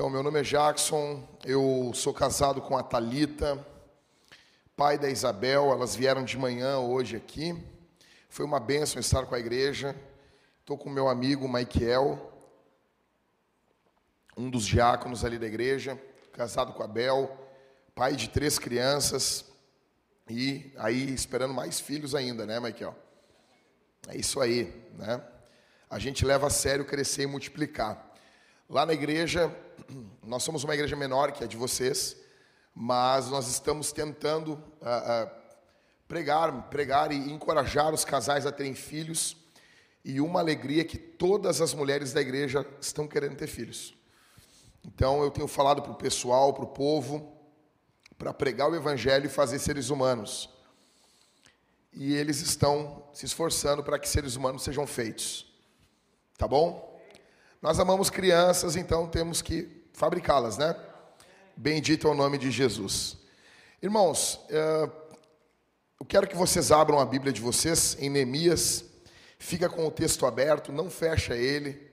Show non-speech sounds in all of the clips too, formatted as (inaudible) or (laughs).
Então, meu nome é Jackson, eu sou casado com a Talita, pai da Isabel, elas vieram de manhã hoje aqui. Foi uma bênção estar com a igreja. Estou com meu amigo Maikel, um dos diáconos ali da igreja, casado com a Bel, pai de três crianças e aí esperando mais filhos ainda, né, Maikel? É isso aí, né? A gente leva a sério crescer e multiplicar. Lá na igreja, nós somos uma igreja menor que a de vocês, mas nós estamos tentando uh, uh, pregar, pregar e encorajar os casais a terem filhos. E uma alegria que todas as mulheres da igreja estão querendo ter filhos. Então eu tenho falado para o pessoal, para o povo, para pregar o evangelho e fazer seres humanos. E eles estão se esforçando para que seres humanos sejam feitos. Tá bom? Nós amamos crianças, então temos que fabricá-las, né? Bendito é o nome de Jesus. Irmãos, eh, eu quero que vocês abram a Bíblia de vocês em Neemias. Fica com o texto aberto, não fecha ele.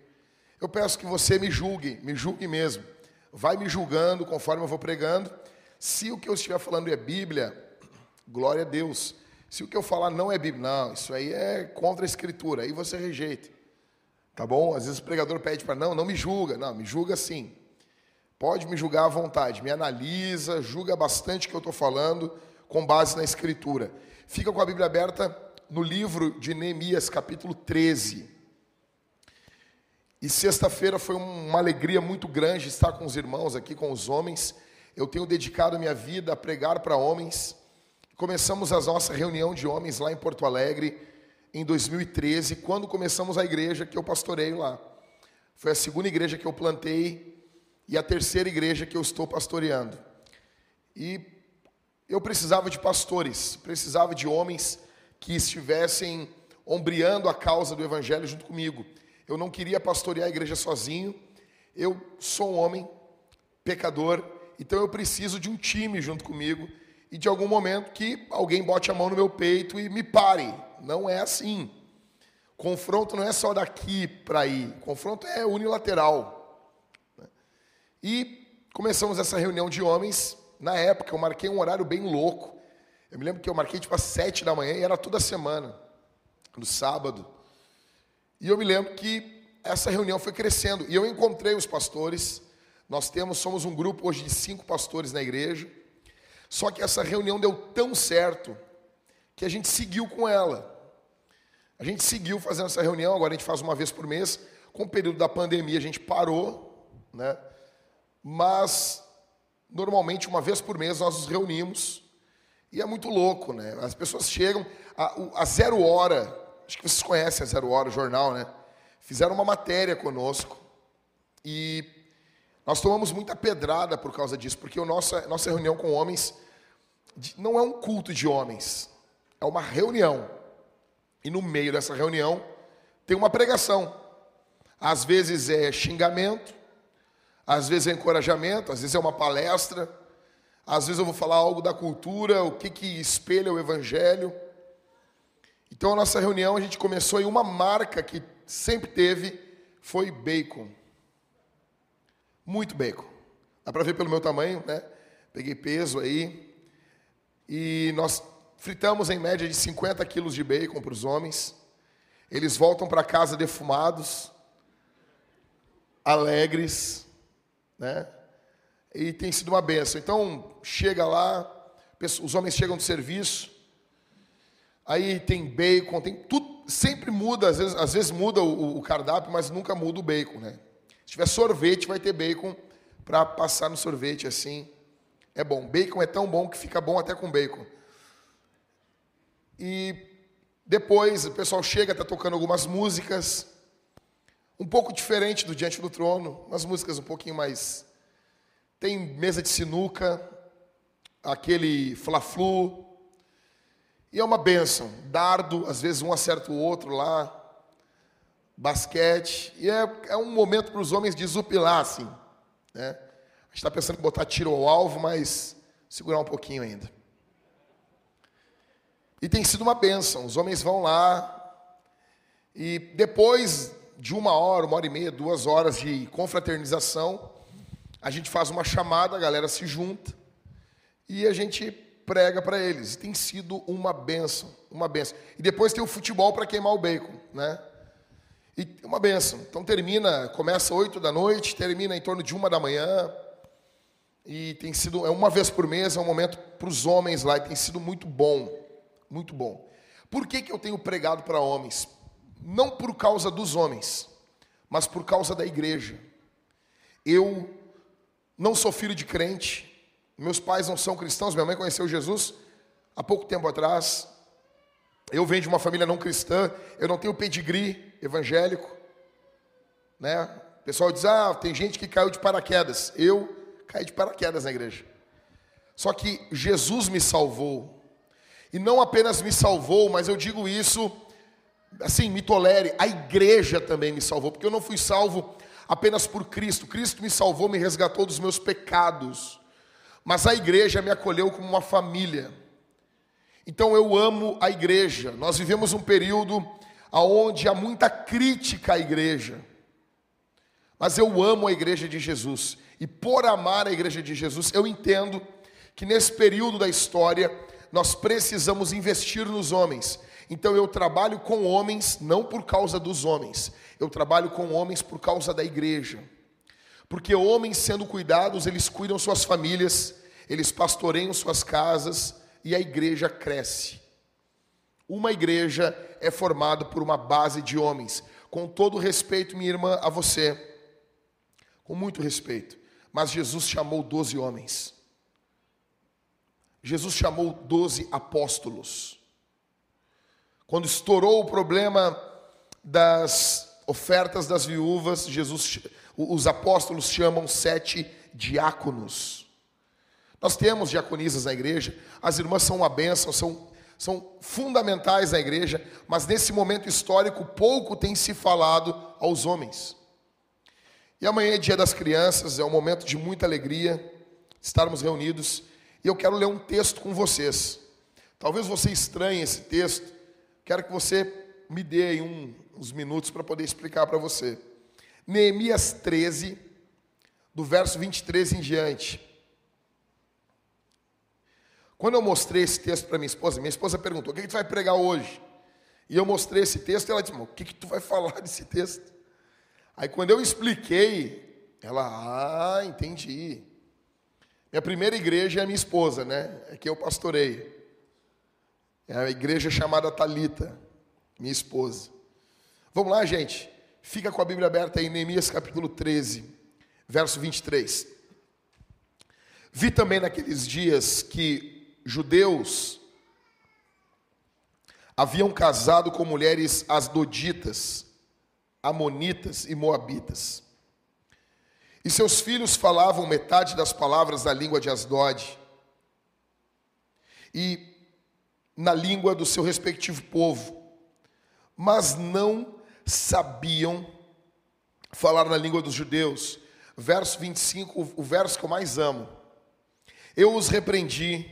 Eu peço que você me julgue, me julgue mesmo. Vai me julgando conforme eu vou pregando. Se o que eu estiver falando é Bíblia, glória a Deus. Se o que eu falar não é Bíblia, não, isso aí é contra a Escritura, aí você rejeita. Tá bom? Às vezes o pregador pede para, não, não me julga. Não, me julga sim. Pode me julgar à vontade. Me analisa, julga bastante o que eu estou falando com base na Escritura. Fica com a Bíblia aberta no livro de Neemias, capítulo 13. E sexta-feira foi uma alegria muito grande estar com os irmãos aqui, com os homens. Eu tenho dedicado minha vida a pregar para homens. Começamos a nossa reunião de homens lá em Porto Alegre em 2013, quando começamos a igreja que eu pastorei lá. Foi a segunda igreja que eu plantei e a terceira igreja que eu estou pastoreando. E eu precisava de pastores, precisava de homens que estivessem ombreando a causa do evangelho junto comigo. Eu não queria pastorear a igreja sozinho. Eu sou um homem pecador, então eu preciso de um time junto comigo e de algum momento que alguém bote a mão no meu peito e me pare. Não é assim. Confronto não é só daqui para aí. Confronto é unilateral. E começamos essa reunião de homens. Na época, eu marquei um horário bem louco. Eu me lembro que eu marquei tipo às sete da manhã e era toda semana, no sábado. E eu me lembro que essa reunião foi crescendo. E eu encontrei os pastores. Nós temos, somos um grupo hoje de cinco pastores na igreja. Só que essa reunião deu tão certo que a gente seguiu com ela. A gente seguiu fazendo essa reunião, agora a gente faz uma vez por mês. Com o período da pandemia a gente parou, né? Mas normalmente uma vez por mês nós nos reunimos e é muito louco, né? As pessoas chegam a, a zero hora, acho que vocês conhecem a zero hora, o jornal, né? Fizeram uma matéria conosco e nós tomamos muita pedrada por causa disso, porque a nossa, nossa reunião com homens não é um culto de homens, é uma reunião. E no meio dessa reunião tem uma pregação. Às vezes é xingamento, às vezes é encorajamento, às vezes é uma palestra, às vezes eu vou falar algo da cultura, o que, que espelha o evangelho. Então a nossa reunião a gente começou em uma marca que sempre teve, foi bacon. Muito bacon. Dá para ver pelo meu tamanho, né? Peguei peso aí. E nós fritamos em média de 50 quilos de bacon para os homens. Eles voltam para casa defumados, alegres, né? E tem sido uma benção. Então, chega lá, os homens chegam do serviço, aí tem bacon, tem tudo, sempre muda, às vezes, às vezes muda o, o cardápio, mas nunca muda o bacon, né? Se tiver sorvete, vai ter bacon para passar no sorvete assim. É bom. Bacon é tão bom que fica bom até com bacon. E depois o pessoal chega, está tocando algumas músicas, um pouco diferente do Diante do Trono, umas músicas um pouquinho mais. Tem mesa de sinuca, aquele fla-flu, e é uma benção. Dardo, às vezes um acerta o outro lá basquete, e é, é um momento para os homens desupilar, assim. Né? A gente está pensando em botar tiro ao alvo, mas segurar um pouquinho ainda. E tem sido uma bênção. Os homens vão lá, e depois de uma hora, uma hora e meia, duas horas de confraternização, a gente faz uma chamada, a galera se junta e a gente prega para eles. Tem sido uma benção, uma benção. E depois tem o futebol para queimar o bacon, né? E uma benção. Então termina, começa oito da noite, termina em torno de uma da manhã. E tem sido, é uma vez por mês, é um momento para os homens lá, e tem sido muito bom, muito bom. Por que, que eu tenho pregado para homens? Não por causa dos homens, mas por causa da igreja. Eu não sou filho de crente, meus pais não são cristãos, minha mãe conheceu Jesus há pouco tempo atrás. Eu venho de uma família não cristã, eu não tenho pedigree evangélico, né? O pessoal diz: "Ah, tem gente que caiu de paraquedas". Eu caí de paraquedas na igreja. Só que Jesus me salvou. E não apenas me salvou, mas eu digo isso assim, me tolere, a igreja também me salvou, porque eu não fui salvo apenas por Cristo. Cristo me salvou, me resgatou dos meus pecados. Mas a igreja me acolheu como uma família. Então eu amo a igreja. Nós vivemos um período onde há muita crítica à igreja. Mas eu amo a igreja de Jesus. E por amar a igreja de Jesus, eu entendo que nesse período da história nós precisamos investir nos homens. Então eu trabalho com homens não por causa dos homens, eu trabalho com homens por causa da igreja. Porque homens sendo cuidados, eles cuidam suas famílias, eles pastoreiam suas casas e a igreja cresce. Uma igreja é formada por uma base de homens. Com todo respeito, minha irmã, a você, com muito respeito, mas Jesus chamou doze homens. Jesus chamou doze apóstolos. Quando estourou o problema das ofertas das viúvas, Jesus, os apóstolos chamam sete diáconos. Nós temos diaconisas na igreja, as irmãs são uma bênção, são, são fundamentais na igreja, mas nesse momento histórico pouco tem se falado aos homens. E amanhã é dia das crianças, é um momento de muita alegria estarmos reunidos, e eu quero ler um texto com vocês. Talvez você estranhe esse texto, quero que você me dê um, uns minutos para poder explicar para você. Neemias 13, do verso 23 em diante. Quando eu mostrei esse texto para minha esposa, minha esposa perguntou: o que, que tu vai pregar hoje? E eu mostrei esse texto e ela disse: o que, que tu vai (laughs) falar desse texto? Aí quando eu expliquei, ela, ah, entendi. Minha primeira igreja é a minha esposa, né? É que eu pastorei. É a igreja chamada Talita, minha esposa. Vamos lá, gente. Fica com a Bíblia aberta aí, Neemias capítulo 13, verso 23. Vi também naqueles dias que judeus haviam casado com mulheres asdoditas, amonitas e moabitas. E seus filhos falavam metade das palavras da língua de Asdod e na língua do seu respectivo povo, mas não sabiam falar na língua dos judeus. Verso 25, o verso que eu mais amo. Eu os repreendi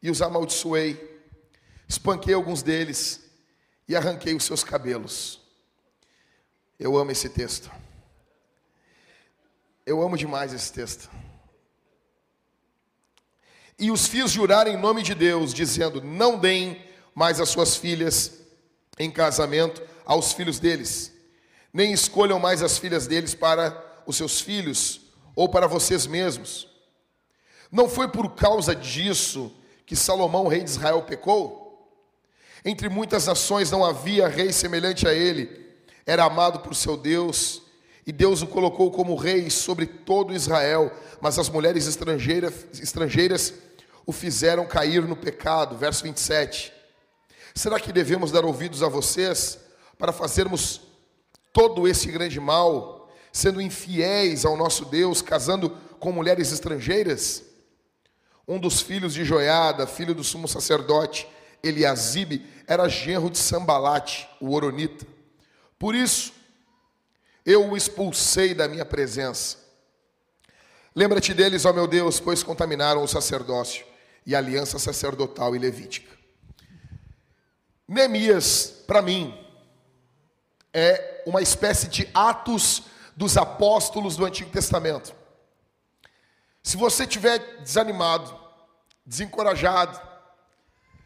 e os amaldiçoei, espanquei alguns deles e arranquei os seus cabelos. Eu amo esse texto. Eu amo demais esse texto. E os fiz jurar em nome de Deus, dizendo: Não deem mais as suas filhas em casamento aos filhos deles, nem escolham mais as filhas deles para os seus filhos ou para vocês mesmos. Não foi por causa disso que Salomão, rei de Israel, pecou? Entre muitas nações não havia rei semelhante a ele. Era amado por seu Deus, e Deus o colocou como rei sobre todo Israel, mas as mulheres estrangeiras, estrangeiras o fizeram cair no pecado. Verso 27. Será que devemos dar ouvidos a vocês para fazermos todo esse grande mal, sendo infiéis ao nosso Deus, casando com mulheres estrangeiras? Um dos filhos de Joiada, filho do sumo sacerdote Eliasibe, era genro de Sambalate, o Oronita. Por isso, eu o expulsei da minha presença. Lembra-te deles, ó meu Deus, pois contaminaram o sacerdócio e a aliança sacerdotal e levítica. Neemias, para mim, é uma espécie de atos dos apóstolos do Antigo Testamento. Se você estiver desanimado, desencorajado,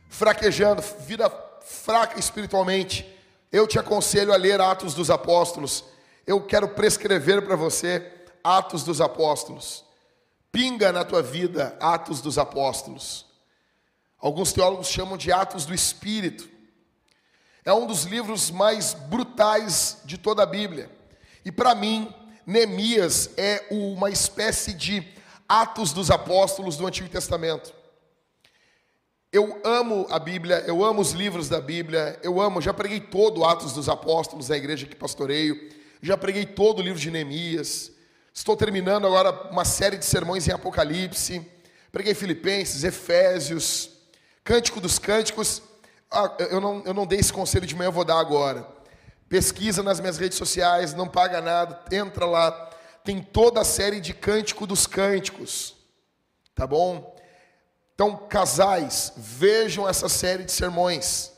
fraquejando, vida fraca espiritualmente, eu te aconselho a ler Atos dos Apóstolos. Eu quero prescrever para você Atos dos Apóstolos. Pinga na tua vida Atos dos Apóstolos. Alguns teólogos chamam de Atos do Espírito. É um dos livros mais brutais de toda a Bíblia. E para mim, Neemias é uma espécie de Atos dos Apóstolos do Antigo Testamento. Eu amo a Bíblia, eu amo os livros da Bíblia, eu amo, já preguei todo Atos dos Apóstolos na igreja que pastoreio, já preguei todo o livro de Neemias. Estou terminando agora uma série de sermões em Apocalipse. Preguei Filipenses, Efésios, Cântico dos Cânticos. Ah, eu, não, eu não dei esse conselho de manhã, eu vou dar agora. Pesquisa nas minhas redes sociais, não paga nada, entra lá. Tem toda a série de Cântico dos Cânticos. Tá bom? Então, casais, vejam essa série de sermões.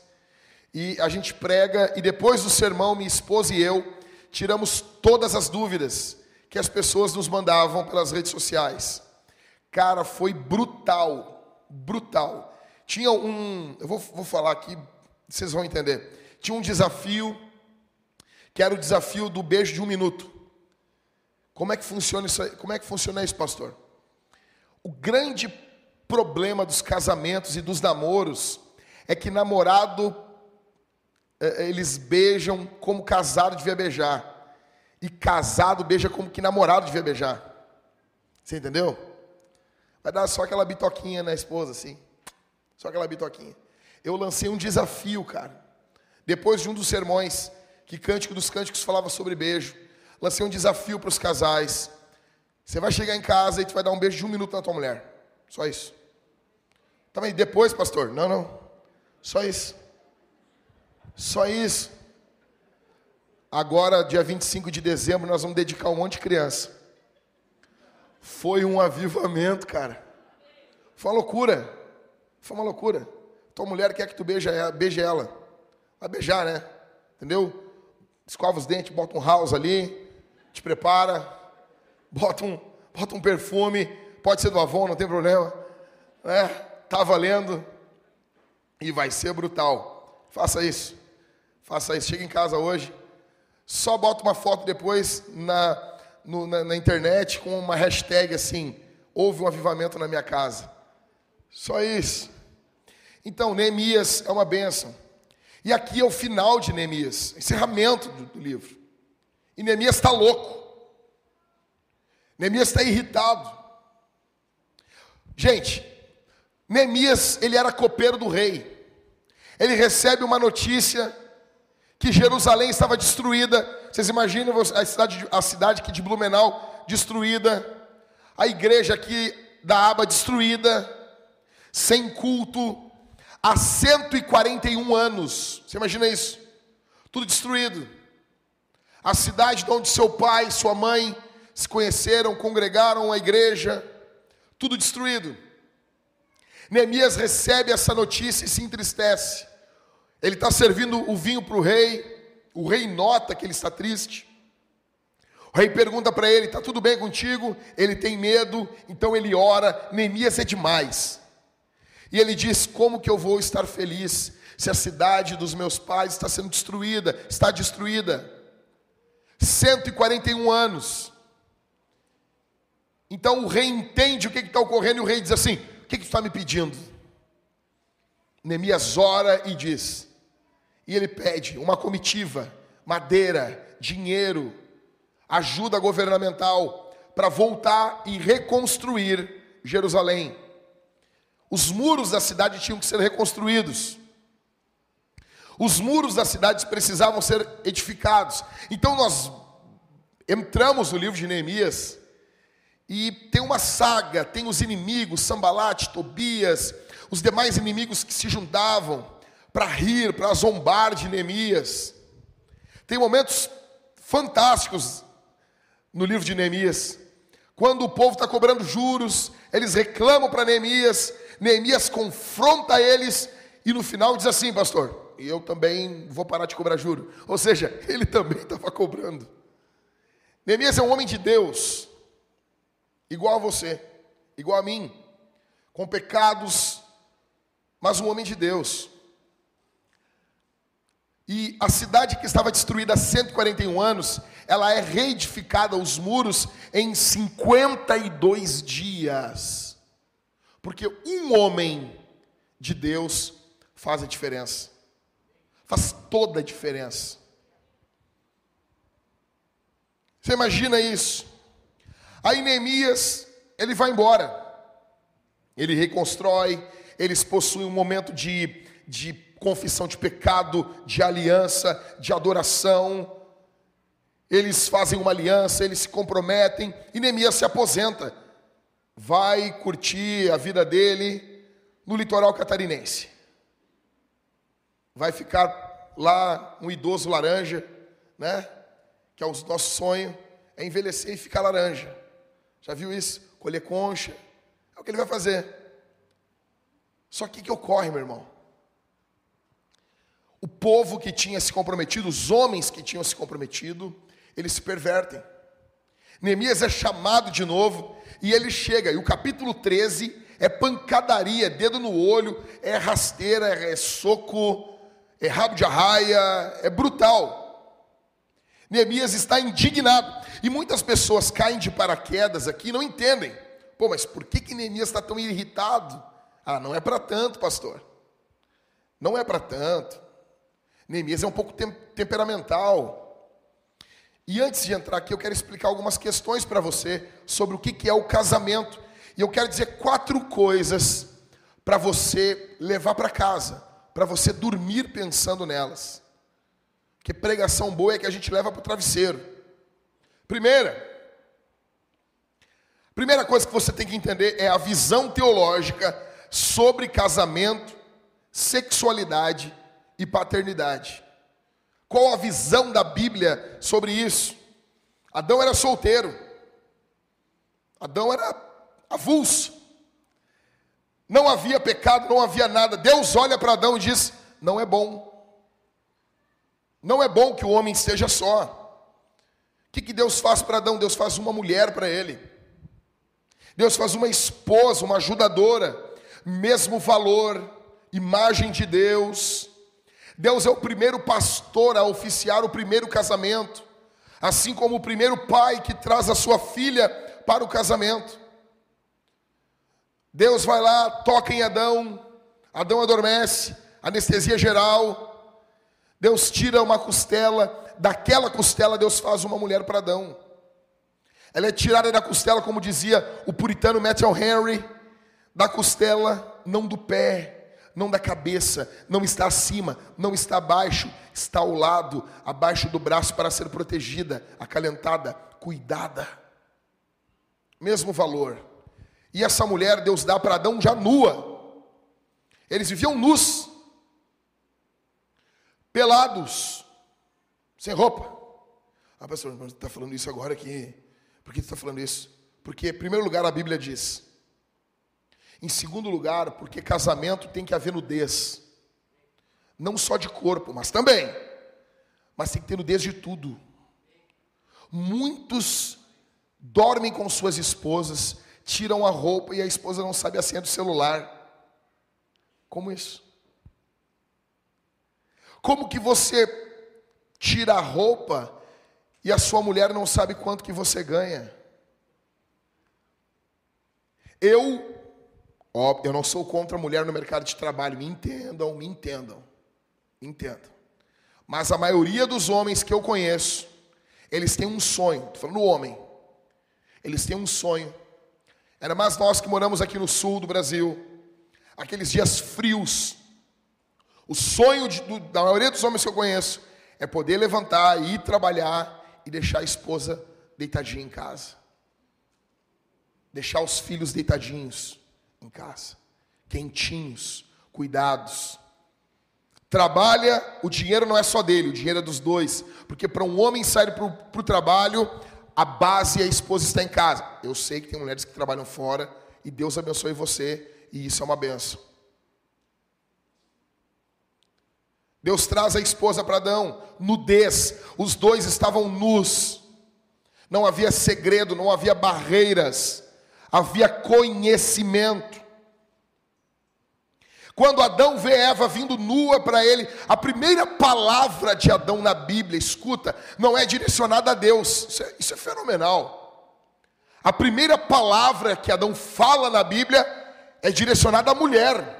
E a gente prega, e depois do sermão, minha esposa e eu tiramos todas as dúvidas que as pessoas nos mandavam pelas redes sociais. Cara, foi brutal, brutal. Tinha um, eu vou, vou falar aqui, vocês vão entender. Tinha um desafio que era o desafio do beijo de um minuto. Como é que funciona isso? Aí? Como é que funciona isso, pastor? O grande problema dos casamentos e dos namoros é que namorado eles beijam como casado devia beijar e casado beija como que namorado devia beijar. Você entendeu? Vai dar só aquela bitoquinha na esposa, assim. Só aquela bitoquinha. Eu lancei um desafio, cara. Depois de um dos sermões, que Cântico dos Cânticos falava sobre beijo. Lancei um desafio para os casais. Você vai chegar em casa e tu vai dar um beijo de um minuto na tua mulher. Só isso. Também depois, pastor? Não, não. Só isso. Só isso. Agora, dia 25 de dezembro, nós vamos dedicar um monte de criança. Foi um avivamento, cara. Foi uma loucura. Foi uma loucura. Tua mulher quer que tu beije ela. Beije ela. Vai beijar, né? Entendeu? escova os dentes, bota um house ali, te prepara, bota um, bota um perfume, pode ser do Avon, não tem problema. É, tá valendo e vai ser brutal. Faça isso. Faça isso. Chega em casa hoje, só bota uma foto depois na, no, na, na internet com uma hashtag assim: houve um avivamento na minha casa. Só isso. Então, Neemias é uma bênção. E aqui é o final de Neemias, encerramento do, do livro. E Neemias está louco. Neemias está irritado. Gente, Neemias, ele era copeiro do rei. Ele recebe uma notícia que Jerusalém estava destruída. Vocês imaginam a cidade, a cidade aqui de Blumenau destruída, a igreja aqui da Aba destruída, sem culto, há 141 anos. Você imagina isso? Tudo destruído. A cidade de onde seu pai sua mãe se conheceram, congregaram a igreja, tudo destruído. Neemias recebe essa notícia e se entristece. Ele está servindo o vinho para o rei, o rei nota que ele está triste. O rei pergunta para ele: está tudo bem contigo? Ele tem medo, então ele ora. Neemias é demais. E ele diz: Como que eu vou estar feliz se a cidade dos meus pais está sendo destruída? Está destruída. 141 anos. Então o rei entende o que está ocorrendo e o rei diz assim: O que, que tu está me pedindo? Neemias ora e diz, e ele pede uma comitiva, madeira, dinheiro, ajuda governamental para voltar e reconstruir Jerusalém. Os muros da cidade tinham que ser reconstruídos. Os muros da cidade precisavam ser edificados. Então nós entramos no livro de Neemias e tem uma saga, tem os inimigos, Sambalate, Tobias, os demais inimigos que se juntavam para rir, para zombar de Neemias. Tem momentos fantásticos no livro de Neemias. Quando o povo está cobrando juros, eles reclamam para Neemias, Neemias confronta eles e no final diz assim, pastor, eu também vou parar de cobrar juro. Ou seja, (laughs) ele também estava cobrando. Neemias é um homem de Deus, igual a você. igual a mim, com pecados, mas um homem de Deus. E a cidade que estava destruída há 141 anos, ela é reedificada, os muros, em 52 dias. Porque um homem de Deus faz a diferença. Faz toda a diferença. Você imagina isso? Aí Neemias, ele vai embora. Ele reconstrói, eles possuem um momento de, de confissão de pecado, de aliança, de adoração. Eles fazem uma aliança, eles se comprometem e Neemias se aposenta. Vai curtir a vida dele no litoral catarinense. Vai ficar lá um idoso laranja, né? Que é o nosso sonho, é envelhecer e ficar laranja. Já viu isso? Colher concha. É o que ele vai fazer. Só que o que ocorre, meu irmão? O povo que tinha se comprometido, os homens que tinham se comprometido, eles se pervertem. Neemias é chamado de novo e ele chega, e o capítulo 13 é pancadaria, é dedo no olho, é rasteira, é soco, é rabo de arraia, é brutal. Neemias está indignado, e muitas pessoas caem de paraquedas aqui e não entendem. Pô, mas por que, que Neemias está tão irritado? Ah, não é para tanto, pastor. Não é para tanto. Neemias é um pouco tem temperamental. E antes de entrar aqui, eu quero explicar algumas questões para você sobre o que é o casamento. E eu quero dizer quatro coisas para você levar para casa, para você dormir pensando nelas. Que pregação boa é que a gente leva para o travesseiro. Primeira, primeira coisa que você tem que entender é a visão teológica sobre casamento, sexualidade e paternidade. Qual a visão da Bíblia sobre isso? Adão era solteiro. Adão era avulso. Não havia pecado, não havia nada. Deus olha para Adão e diz: Não é bom. Não é bom que o homem esteja só. O que, que Deus faz para Adão? Deus faz uma mulher para ele. Deus faz uma esposa, uma ajudadora, mesmo valor, imagem de Deus, Deus é o primeiro pastor a oficiar o primeiro casamento, assim como o primeiro pai que traz a sua filha para o casamento. Deus vai lá, toca em Adão, Adão adormece, anestesia geral. Deus tira uma costela, daquela costela Deus faz uma mulher para Adão. Ela é tirada da costela, como dizia o puritano Matthew Henry, da costela, não do pé, não da cabeça, não está acima, não está abaixo, está ao lado, abaixo do braço para ser protegida, acalentada, cuidada. Mesmo valor. E essa mulher Deus dá para Adão já nua. Eles viviam nus, pelados, sem roupa. Ah, pastor, você está falando isso agora aqui. Por que você está falando isso? Porque, em primeiro lugar, a Bíblia diz: em segundo lugar, porque casamento tem que haver nudez. Não só de corpo, mas também. Mas tem que ter nudez de tudo. Muitos dormem com suas esposas, tiram a roupa e a esposa não sabe a senha do celular. Como isso? Como que você tira a roupa e a sua mulher não sabe quanto que você ganha? Eu Ó, eu não sou contra a mulher no mercado de trabalho, me entendam, me entendam, me entendam. Mas a maioria dos homens que eu conheço, eles têm um sonho, estou falando do homem, eles têm um sonho. Era mais nós que moramos aqui no sul do Brasil, aqueles dias frios. O sonho de, do, da maioria dos homens que eu conheço é poder levantar, ir trabalhar e deixar a esposa deitadinha em casa. Deixar os filhos deitadinhos em casa, quentinhos, cuidados. Trabalha, o dinheiro não é só dele, o dinheiro é dos dois. Porque para um homem sair para o trabalho, a base e a esposa está em casa. Eu sei que tem mulheres que trabalham fora, e Deus abençoe você, e isso é uma benção. Deus traz a esposa para Adão, nudez, os dois estavam nus, não havia segredo, não havia barreiras. Havia conhecimento. Quando Adão vê Eva vindo nua para ele, a primeira palavra de Adão na Bíblia, escuta, não é direcionada a Deus, isso é, isso é fenomenal. A primeira palavra que Adão fala na Bíblia é direcionada à mulher.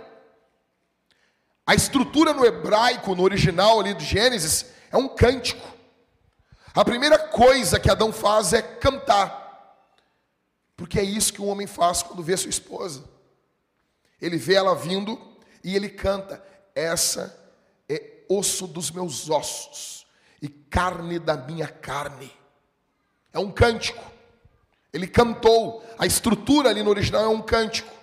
A estrutura no hebraico, no original ali do Gênesis, é um cântico. A primeira coisa que Adão faz é cantar. Porque é isso que um homem faz quando vê sua esposa. Ele vê ela vindo e ele canta: Essa é osso dos meus ossos e carne da minha carne. É um cântico. Ele cantou. A estrutura ali no original é um cântico.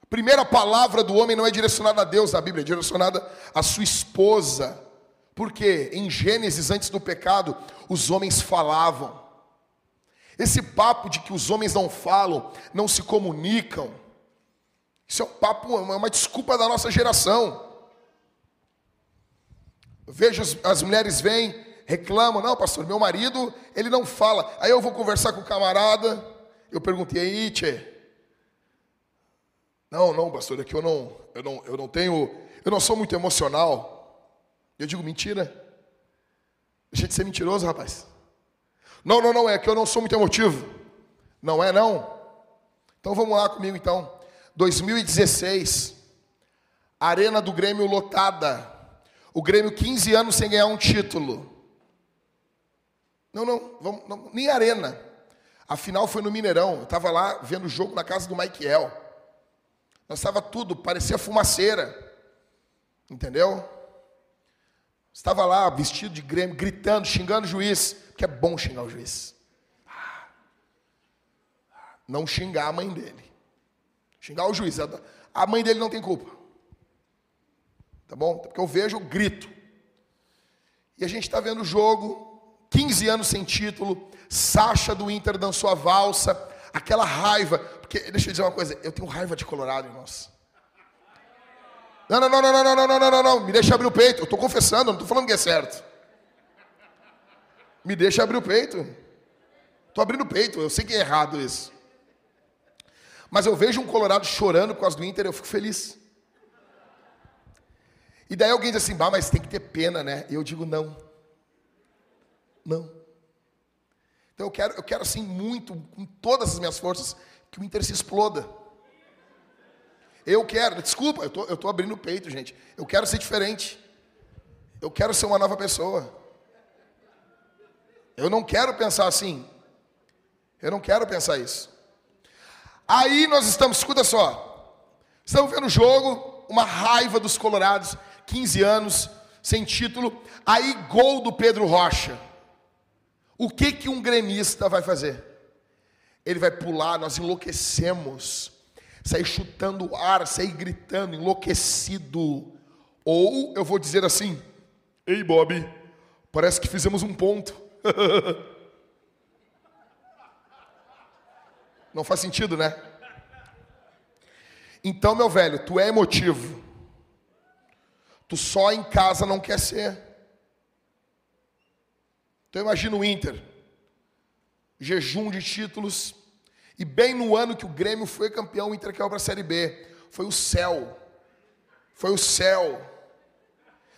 A primeira palavra do homem não é direcionada a Deus na Bíblia, é direcionada à sua esposa. Porque em Gênesis, antes do pecado, os homens falavam. Esse papo de que os homens não falam, não se comunicam, isso é um papo, é uma desculpa da nossa geração. Vejo as, as mulheres vêm, reclamam, não, pastor, meu marido, ele não fala. Aí eu vou conversar com o camarada, eu perguntei aí, tchê. Não, não, pastor, é que eu não, eu não, eu não tenho, eu não sou muito emocional. Eu digo, mentira. Deixa de ser mentiroso, rapaz. Não, não, não, é que eu não sou muito emotivo. Não é, não? Então vamos lá comigo, então. 2016, Arena do Grêmio lotada. O Grêmio 15 anos sem ganhar um título. Não, não, vamos, não nem arena. A final foi no Mineirão. Eu estava lá vendo o jogo na casa do Michael. Nós estava tudo, parecia fumaceira. Entendeu? Estava lá vestido de Grêmio, gritando, xingando o juiz, que é bom xingar o juiz. Não xingar a mãe dele. Xingar o juiz. A mãe dele não tem culpa. Tá bom? Porque eu vejo, eu grito. E a gente está vendo o jogo, 15 anos sem título, Sacha do Inter dançou a valsa, aquela raiva. Porque, deixa eu dizer uma coisa, eu tenho raiva de Colorado, irmãos. Não, não, não, não, não, não, não, não, não, não, me deixa abrir o peito. Eu estou confessando, não estou falando que é certo. Me deixa abrir o peito. Estou abrindo o peito, eu sei que é errado isso. Mas eu vejo um Colorado chorando por causa do Inter, eu fico feliz. E daí alguém diz assim, bah, mas tem que ter pena, né? E eu digo, não. Não. Então eu quero, eu quero assim muito, com todas as minhas forças, que o Inter se exploda. Eu quero, desculpa, eu tô, eu tô abrindo o peito, gente. Eu quero ser diferente. Eu quero ser uma nova pessoa. Eu não quero pensar assim. Eu não quero pensar isso. Aí nós estamos, escuta só, estamos vendo o jogo, uma raiva dos colorados, 15 anos, sem título, aí gol do Pedro Rocha. O que que um gremista vai fazer? Ele vai pular, nós enlouquecemos, sair chutando o ar, sair gritando, enlouquecido. Ou eu vou dizer assim: Ei, Bob, parece que fizemos um ponto. (laughs) Não faz sentido, né? Então, meu velho, tu é emotivo. Tu só em casa não quer ser. Então imagina o Inter. Jejum de títulos. E bem no ano que o Grêmio foi campeão, o Inter caiu para a Série B. Foi o céu. Foi o céu.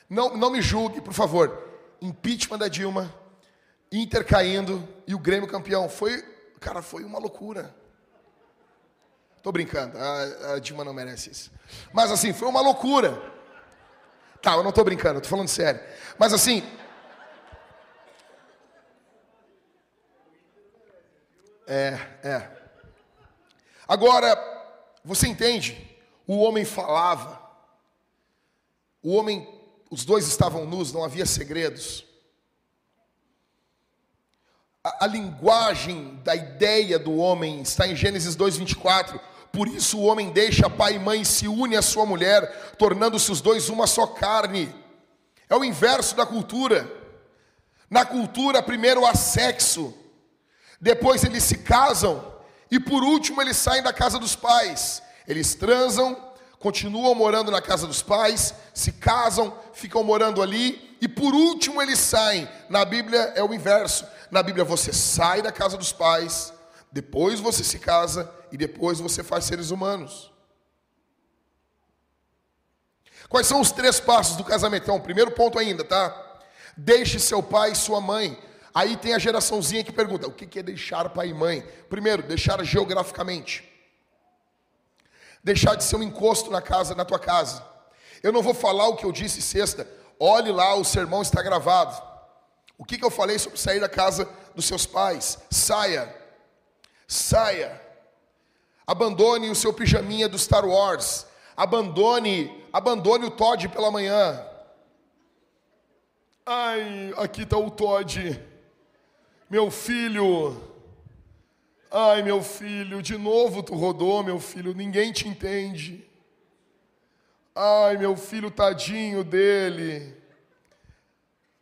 Não, não me julgue, por favor. Impeachment da Dilma, Inter caindo e o Grêmio campeão. Foi, cara, foi uma loucura. Tô brincando, a, a Dilma não merece isso. Mas assim, foi uma loucura. Tá, eu não tô brincando, eu tô falando sério. Mas assim. É, é. Agora, você entende? O homem falava. O homem, os dois estavam nus, não havia segredos. A, a linguagem da ideia do homem está em Gênesis 2:24. Por isso o homem deixa pai e mãe e se une à sua mulher, tornando-se os dois uma só carne. É o inverso da cultura. Na cultura, primeiro há sexo, depois eles se casam e por último eles saem da casa dos pais. Eles transam, continuam morando na casa dos pais, se casam, ficam morando ali e por último eles saem. Na Bíblia é o inverso. Na Bíblia você sai da casa dos pais, Depois você se casa e depois você faz seres humanos. Quais são os três passos do casamento? Então, primeiro ponto ainda, tá? Deixe seu pai e sua mãe. Aí tem a geraçãozinha que pergunta: o que é deixar pai e mãe? Primeiro, deixar geograficamente. Deixar de ser um encosto na casa, na tua casa. Eu não vou falar o que eu disse sexta. Olhe lá, o sermão está gravado. O que, que eu falei sobre sair da casa dos seus pais? Saia. Saia. Abandone o seu pijaminha do Star Wars. Abandone, abandone o Todd pela manhã. Ai, aqui está o Todd. Meu filho. Ai, meu filho, de novo tu rodou, meu filho, ninguém te entende. Ai, meu filho, tadinho dele.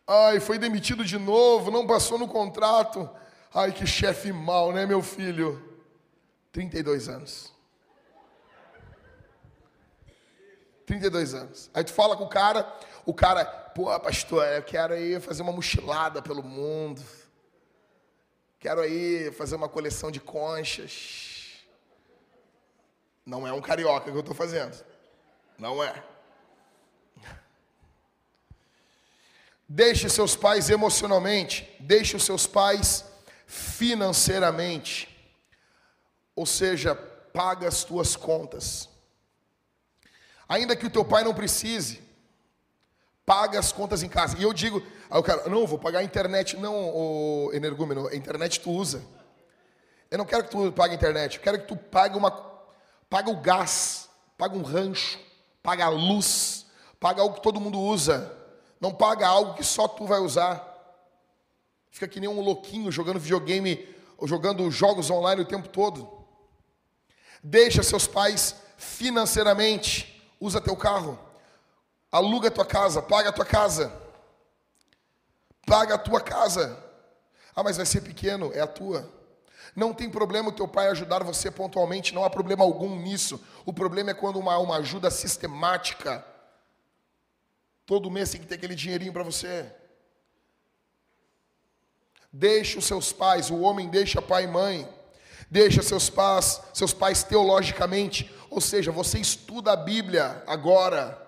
Ai, foi demitido de novo, não passou no contrato. Ai, que chefe mal, né, meu filho? 32 anos. 32 anos. Aí tu fala com o cara, o cara, pô, pastor, eu quero aí fazer uma mochilada pelo mundo. Quero aí fazer uma coleção de conchas. Não é um carioca que eu estou fazendo. Não é. Deixe seus pais emocionalmente, deixe os seus pais financeiramente. Ou seja, paga as tuas contas. Ainda que o teu pai não precise, paga as contas em casa. E eu digo, aí o cara, não, vou pagar a internet. Não, o energúmeno, a internet tu usa. Eu não quero que tu pague a internet, eu quero que tu pague uma, paga o gás, paga um rancho, paga a luz, paga algo que todo mundo usa. Não paga algo que só tu vai usar. Fica que nem um louquinho jogando videogame, ou jogando jogos online o tempo todo. Deixa seus pais financeiramente. Usa teu carro. Aluga a tua casa, paga a tua casa. Paga a tua casa. Ah, mas vai ser pequeno, é a tua. Não tem problema o teu pai ajudar você pontualmente, não há problema algum nisso. O problema é quando uma, uma ajuda sistemática Todo mês tem que ter aquele dinheirinho para você. Deixe os seus pais, o homem deixa pai e mãe. Deixa seus pais, seus pais teologicamente, ou seja, você estuda a Bíblia agora.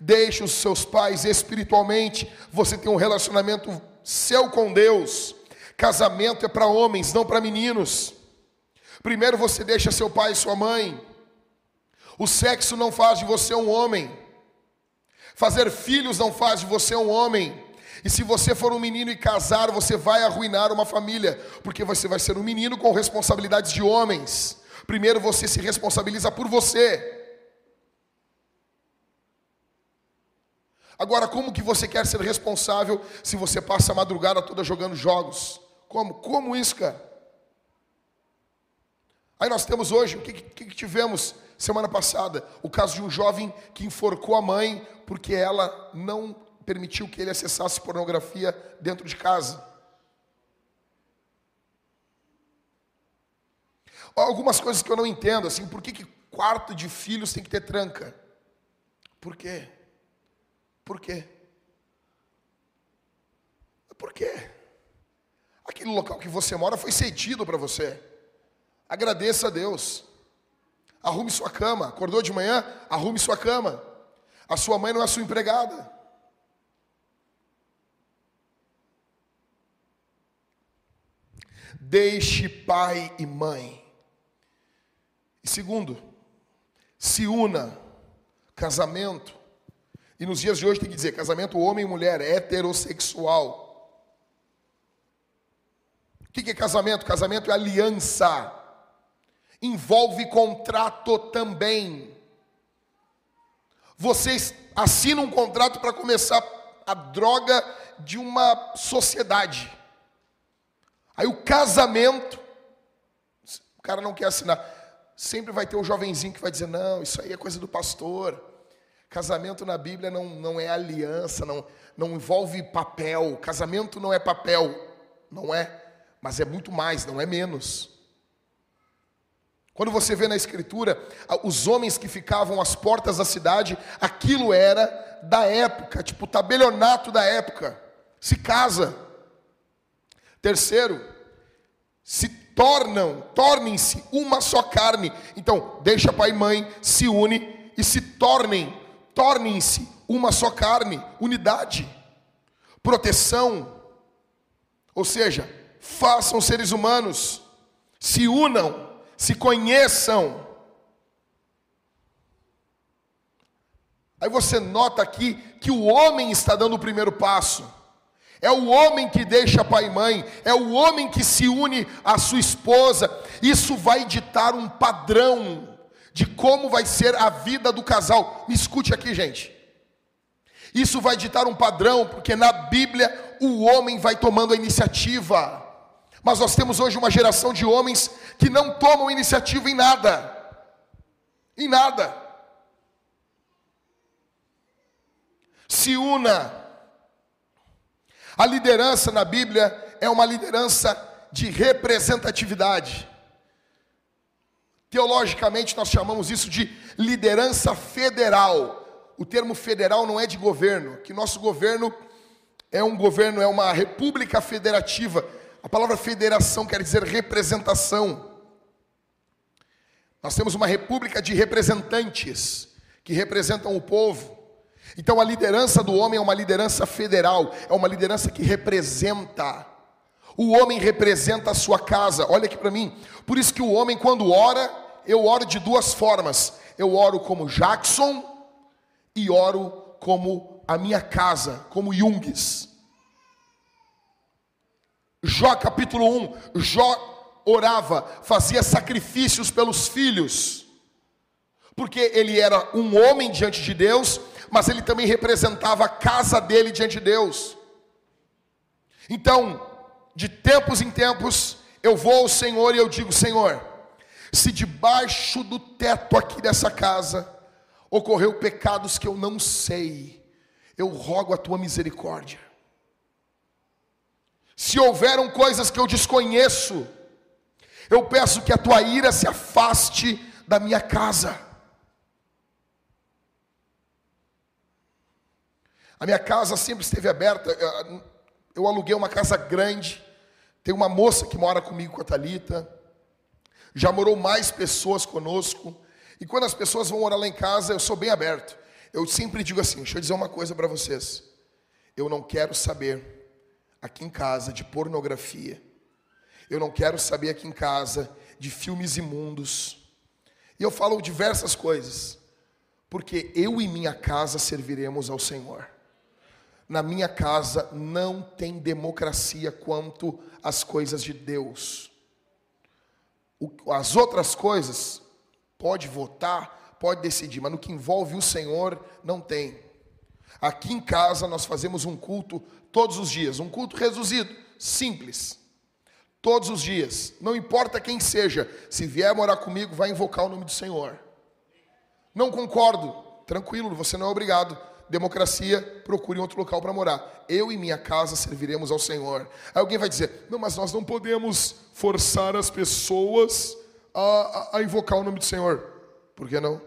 Deixe os seus pais espiritualmente, você tem um relacionamento seu com Deus. Casamento é para homens, não para meninos. Primeiro você deixa seu pai e sua mãe. O sexo não faz de você um homem. Fazer filhos não faz de você um homem. E se você for um menino e casar, você vai arruinar uma família, porque você vai ser um menino com responsabilidades de homens. Primeiro você se responsabiliza por você. Agora, como que você quer ser responsável se você passa a madrugada toda jogando jogos? Como? Como isso, cara? Aí nós temos hoje, o que, que, que tivemos semana passada? O caso de um jovem que enforcou a mãe porque ela não permitiu que ele acessasse pornografia dentro de casa. Algumas coisas que eu não entendo, assim, por que, que quarto de filhos tem que ter tranca? Por quê? Por quê? Por quê? Aquele local que você mora foi cedido para você. Agradeça a Deus. Arrume sua cama. Acordou de manhã? Arrume sua cama. A sua mãe não é sua empregada. Deixe pai e mãe. E segundo, se una. Casamento. E nos dias de hoje tem que dizer casamento homem e mulher, heterossexual. O que é casamento? Casamento é aliança. Envolve contrato também. Vocês assinam um contrato para começar a droga de uma sociedade. Aí o casamento, o cara não quer assinar. Sempre vai ter o jovenzinho que vai dizer: não, isso aí é coisa do pastor. Casamento na Bíblia não, não é aliança, não, não envolve papel. Casamento não é papel, não é, mas é muito mais, não é menos. Quando você vê na Escritura os homens que ficavam às portas da cidade, aquilo era da época, tipo o tabelionato da época. Se casa. Terceiro, se tornam, tornem-se uma só carne. Então, deixa pai e mãe, se une e se tornem, tornem-se uma só carne, unidade, proteção. Ou seja, façam seres humanos, se unam, se conheçam. Aí você nota aqui que o homem está dando o primeiro passo. É o homem que deixa pai e mãe, é o homem que se une à sua esposa. Isso vai ditar um padrão de como vai ser a vida do casal. Me escute aqui, gente. Isso vai ditar um padrão, porque na Bíblia o homem vai tomando a iniciativa. Mas nós temos hoje uma geração de homens que não tomam iniciativa em nada. Em nada. Se una a liderança na Bíblia é uma liderança de representatividade. Teologicamente, nós chamamos isso de liderança federal. O termo federal não é de governo, que nosso governo é um governo, é uma república federativa. A palavra federação quer dizer representação. Nós temos uma república de representantes que representam o povo. Então a liderança do homem é uma liderança federal, é uma liderança que representa. O homem representa a sua casa. Olha aqui para mim. Por isso que o homem quando ora, eu oro de duas formas. Eu oro como Jackson e oro como a minha casa, como Jungs. Jó capítulo 1, Jó orava, fazia sacrifícios pelos filhos, porque ele era um homem diante de Deus, mas ele também representava a casa dele diante de Deus. Então, de tempos em tempos, eu vou ao Senhor e eu digo: Senhor, se debaixo do teto aqui dessa casa ocorreu pecados que eu não sei, eu rogo a tua misericórdia. Se houveram coisas que eu desconheço, eu peço que a tua ira se afaste da minha casa. A minha casa sempre esteve aberta. Eu aluguei uma casa grande. Tem uma moça que mora comigo com a Talita. Já morou mais pessoas conosco. E quando as pessoas vão morar lá em casa, eu sou bem aberto. Eu sempre digo assim: deixa eu dizer uma coisa para vocês. Eu não quero saber aqui em casa de pornografia. Eu não quero saber aqui em casa de filmes imundos. E eu falo diversas coisas, porque eu e minha casa serviremos ao Senhor na minha casa não tem democracia quanto às coisas de Deus. As outras coisas, pode votar, pode decidir, mas no que envolve o Senhor, não tem. Aqui em casa nós fazemos um culto todos os dias, um culto reduzido, simples. Todos os dias, não importa quem seja, se vier morar comigo, vai invocar o nome do Senhor. Não concordo, tranquilo, você não é obrigado democracia, procure outro local para morar. Eu e minha casa serviremos ao Senhor. Aí alguém vai dizer: não, mas nós não podemos forçar as pessoas a, a, a invocar o nome do Senhor. Por que não?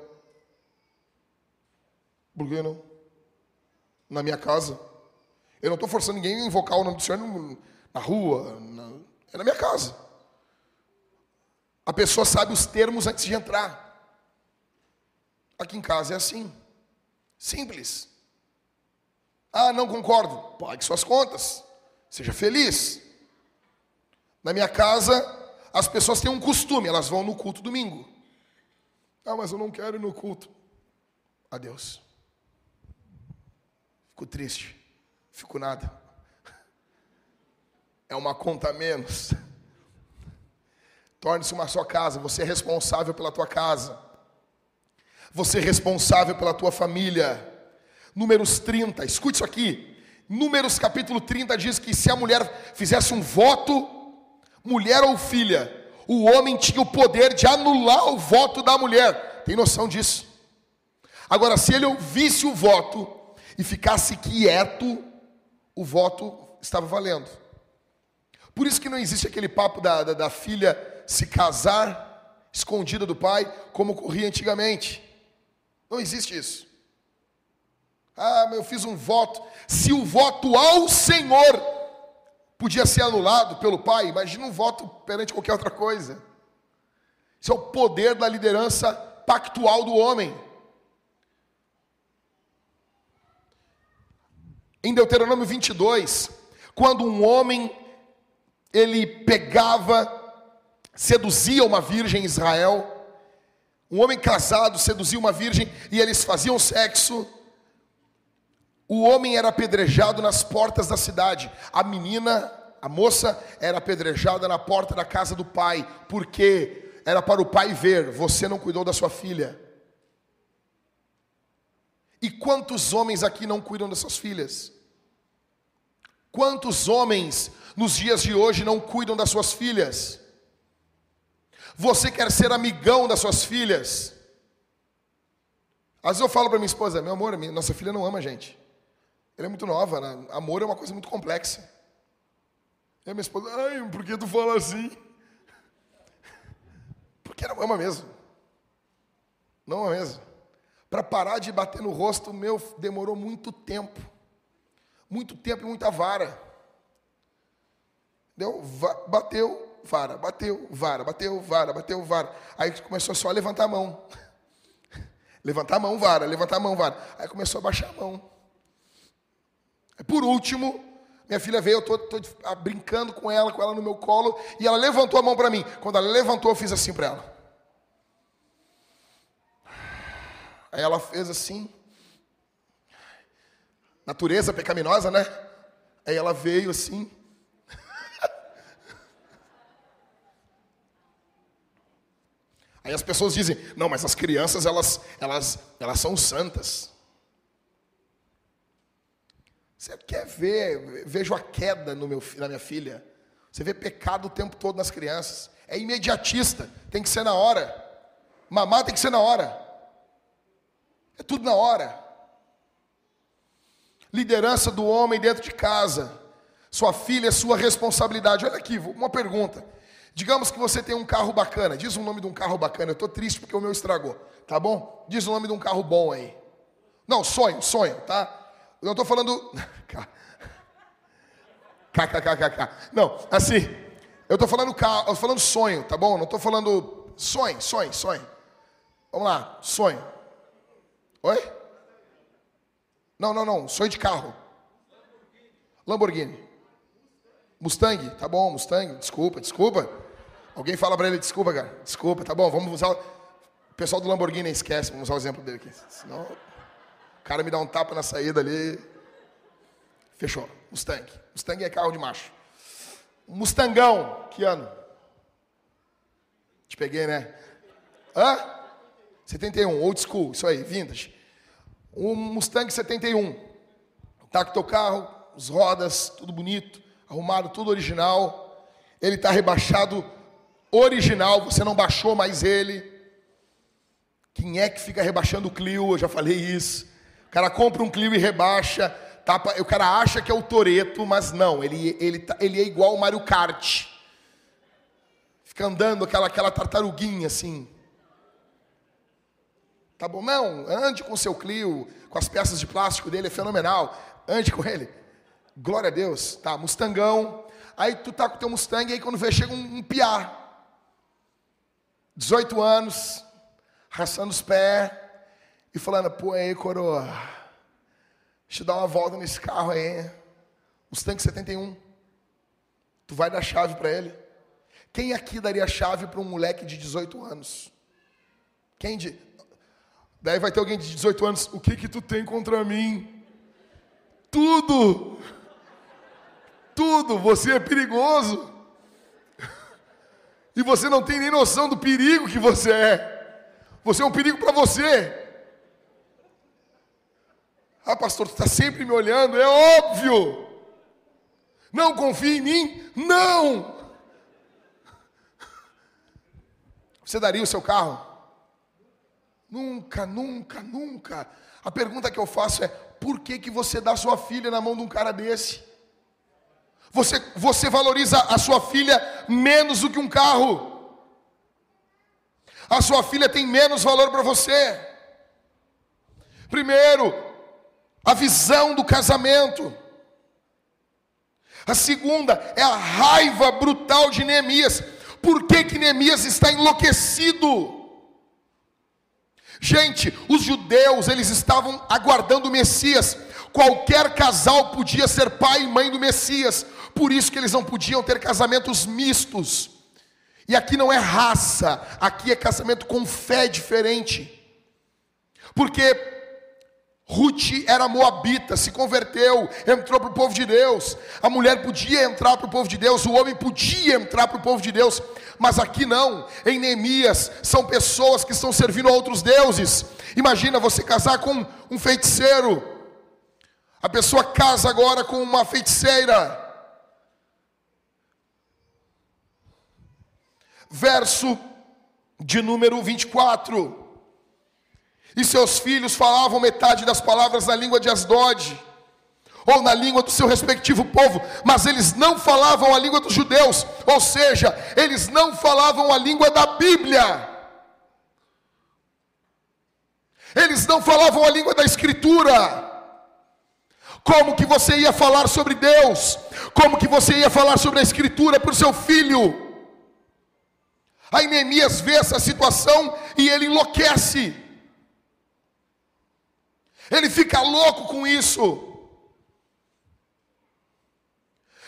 Por que não? Na minha casa. Eu não estou forçando ninguém a invocar o nome do Senhor na rua, na, é na minha casa. A pessoa sabe os termos antes de entrar. Aqui em casa é assim. Simples. Ah, não concordo. Pague suas contas. Seja feliz. Na minha casa, as pessoas têm um costume, elas vão no culto domingo. Ah, mas eu não quero ir no culto. Adeus. Fico triste. Fico nada. É uma conta a menos. Torne-se uma só casa. Você é responsável pela tua casa. Você é responsável pela tua família. Números 30, escute isso aqui. Números capítulo 30 diz que se a mulher fizesse um voto, mulher ou filha, o homem tinha o poder de anular o voto da mulher. Tem noção disso? Agora, se ele ouvisse o voto e ficasse quieto, o voto estava valendo. Por isso que não existe aquele papo da, da, da filha se casar escondida do pai, como ocorria antigamente. Não existe isso. Ah, eu fiz um voto. Se o voto ao Senhor podia ser anulado pelo pai, imagina um voto perante qualquer outra coisa. Isso é o poder da liderança pactual do homem. Em Deuteronômio 22, quando um homem ele pegava, seduzia uma virgem em Israel, um homem casado seduzia uma virgem e eles faziam sexo, o homem era apedrejado nas portas da cidade, a menina, a moça, era apedrejada na porta da casa do pai, porque era para o pai ver: você não cuidou da sua filha. E quantos homens aqui não cuidam das suas filhas? Quantos homens nos dias de hoje não cuidam das suas filhas? Você quer ser amigão das suas filhas? Às vezes eu falo para minha esposa, meu amor, nossa filha não ama a gente. Ela é muito nova, né? amor é uma coisa muito complexa. E a minha esposa, ai, por que tu fala assim? (laughs) Porque não ama mesmo. Não ama mesmo. Para parar de bater no rosto, meu, demorou muito tempo. Muito tempo e muita vara. Deu, bateu, vara, bateu, vara, bateu, vara, bateu, vara. Aí começou só a levantar a mão. (laughs) levantar a mão, vara, levantar a mão, vara. Aí começou a baixar a mão. Aí, por último, minha filha veio, eu estou brincando com ela, com ela no meu colo, e ela levantou a mão para mim. Quando ela levantou, eu fiz assim para ela. Aí ela fez assim. Natureza pecaminosa, né? Aí ela veio assim. (laughs) Aí as pessoas dizem: "Não, mas as crianças elas elas elas são santas". Você quer ver, vejo a queda no meu, na minha filha. Você vê pecado o tempo todo nas crianças. É imediatista, tem que ser na hora. Mamar tem que ser na hora. É tudo na hora. Liderança do homem dentro de casa. Sua filha é sua responsabilidade. Olha aqui, uma pergunta. Digamos que você tem um carro bacana. Diz o nome de um carro bacana. Eu estou triste porque o meu estragou. Tá bom? Diz o nome de um carro bom aí. Não, sonho, sonho, tá? Eu não estou falando. KKKKK. Não, assim. Eu estou falando falando sonho, tá bom? Não estou falando sonho, sonho, sonho. Vamos lá, sonho. Oi? Não, não, não. Sonho de carro. Lamborghini. Mustang, tá bom, Mustang, desculpa, desculpa. Alguém fala para ele, desculpa, cara, desculpa, tá bom, vamos usar. O pessoal do Lamborghini esquece, vamos usar o exemplo dele aqui. Senão, o cara me dá um tapa na saída ali. Fechou. Mustang. Mustang é carro de macho. Mustangão, que ano? Te peguei, né? Hã? 71, old school, isso aí, vintage. Um Mustang 71. Tá com teu carro, as rodas, tudo bonito arrumado, tudo original. Ele está rebaixado original, você não baixou mais ele. Quem é que fica rebaixando o Clio? Eu já falei isso. O cara compra um Clio e rebaixa. Tapa, o cara acha que é o Toreto, mas não, ele, ele, tá, ele é igual o Mario Kart. Fica andando aquela, aquela tartaruguinha assim. Tá bom? Não, ande com o seu Clio, com as peças de plástico dele, é fenomenal. Ande com ele. Glória a Deus. Tá, Mustangão. Aí tu tá com o teu Mustang, aí quando vê, chega um, um piá. 18 anos, raçando os pés e falando, pô, aí, coroa, deixa eu dar uma volta nesse carro aí. Mustang 71. Tu vai dar chave para ele. Quem aqui daria chave para um moleque de 18 anos? Quem de... Daí vai ter alguém de 18 anos, o que que tu tem contra mim? Tudo! tudo, você é perigoso. E você não tem nem noção do perigo que você é. Você é um perigo para você. Ah, pastor, você está sempre me olhando, é óbvio. Não confia em mim? Não. Você daria o seu carro? Nunca, nunca, nunca. A pergunta que eu faço é: por que, que você dá sua filha na mão de um cara desse? Você, você valoriza a sua filha menos do que um carro. A sua filha tem menos valor para você. Primeiro, a visão do casamento. A segunda é a raiva brutal de Neemias. Por que, que Neemias está enlouquecido? Gente, os judeus, eles estavam aguardando o Messias. Qualquer casal podia ser pai e mãe do Messias. Por isso que eles não podiam ter casamentos mistos. E aqui não é raça, aqui é casamento com fé diferente. Porque Ruth era moabita, se converteu, entrou para o povo de Deus. A mulher podia entrar para o povo de Deus, o homem podia entrar para o povo de Deus, mas aqui não. Em Neemias são pessoas que estão servindo a outros deuses. Imagina você casar com um feiticeiro. A pessoa casa agora com uma feiticeira. Verso de número 24. E seus filhos falavam metade das palavras na língua de Asdod, ou na língua do seu respectivo povo, mas eles não falavam a língua dos judeus, ou seja, eles não falavam a língua da Bíblia. Eles não falavam a língua da Escritura. Como que você ia falar sobre Deus? Como que você ia falar sobre a Escritura para o seu filho? Aí Neemias vê essa situação e ele enlouquece. Ele fica louco com isso.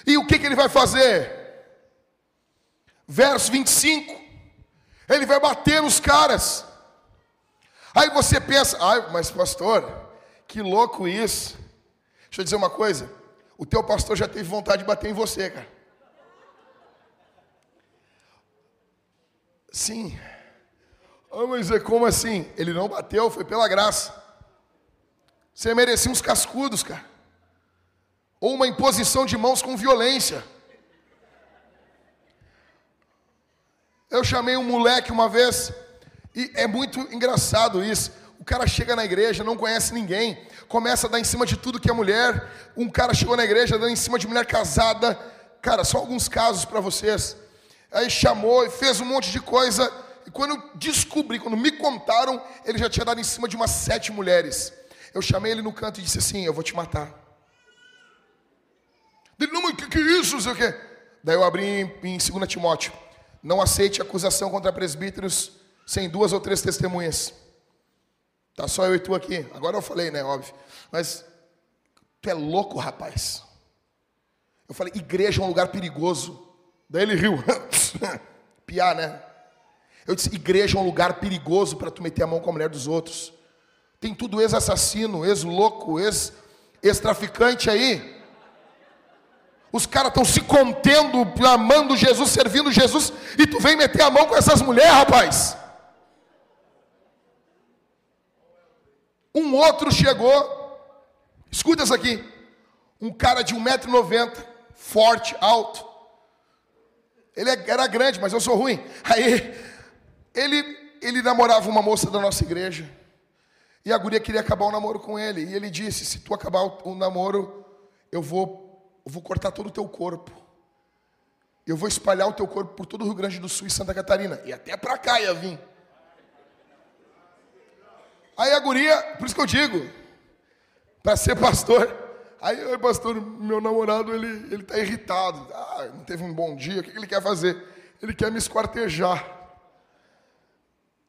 E o que, que ele vai fazer? Verso 25. Ele vai bater nos caras. Aí você pensa, ai, mas pastor, que louco isso. Deixa eu dizer uma coisa. O teu pastor já teve vontade de bater em você, cara. Sim. Ah, mas é como assim? Ele não bateu, foi pela graça. Você merecia uns cascudos, cara. Ou uma imposição de mãos com violência. Eu chamei um moleque uma vez, e é muito engraçado isso. O cara chega na igreja, não conhece ninguém, começa a dar em cima de tudo que é mulher. Um cara chegou na igreja dando em cima de mulher casada. Cara, só alguns casos para vocês. Aí chamou e fez um monte de coisa. E quando eu descobri, quando me contaram, ele já tinha dado em cima de umas sete mulheres. Eu chamei ele no canto e disse assim: Eu vou te matar. Ele, não, mas que, que isso? Não sei o quê. Daí eu abri em, em 2 Timóteo: Não aceite acusação contra presbíteros sem duas ou três testemunhas. Tá só eu e tu aqui. Agora eu falei, né? Óbvio. Mas tu é louco, rapaz. Eu falei: Igreja é um lugar perigoso. Daí ele riu. (laughs) Piar, né? Eu disse: Igreja é um lugar perigoso para tu meter a mão com a mulher dos outros. Tem tudo ex-assassino, ex-louco, ex-traficante aí. Os caras estão se contendo, amando Jesus, servindo Jesus, e tu vem meter a mão com essas mulheres, rapaz. Um outro chegou, escuta isso aqui, um cara de 1,90m, forte, alto. Ele é, era grande, mas eu sou ruim. Aí, ele, ele namorava uma moça da nossa igreja. E a guria queria acabar o namoro com ele. E ele disse: Se tu acabar o namoro, eu vou, eu vou cortar todo o teu corpo. Eu vou espalhar o teu corpo por todo o Rio Grande do Sul e Santa Catarina. E até para cá ia vir. Aí a guria, por isso que eu digo, para ser pastor. Aí, pastor, meu namorado, ele, ele tá irritado. Ah, não teve um bom dia, o que ele quer fazer? Ele quer me esquartejar.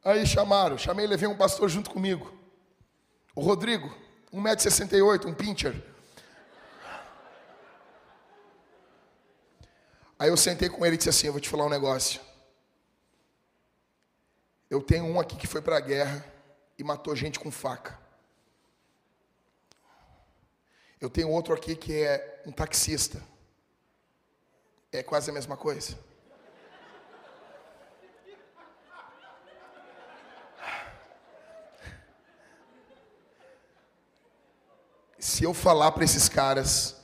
Aí chamaram, chamei, levei um pastor junto comigo. O Rodrigo, 1,68m, um pincher. Aí eu sentei com ele e disse assim: Eu vou te falar um negócio. Eu tenho um aqui que foi para a guerra e matou gente com faca. Eu tenho outro aqui que é um taxista. É quase a mesma coisa. Se eu falar para esses caras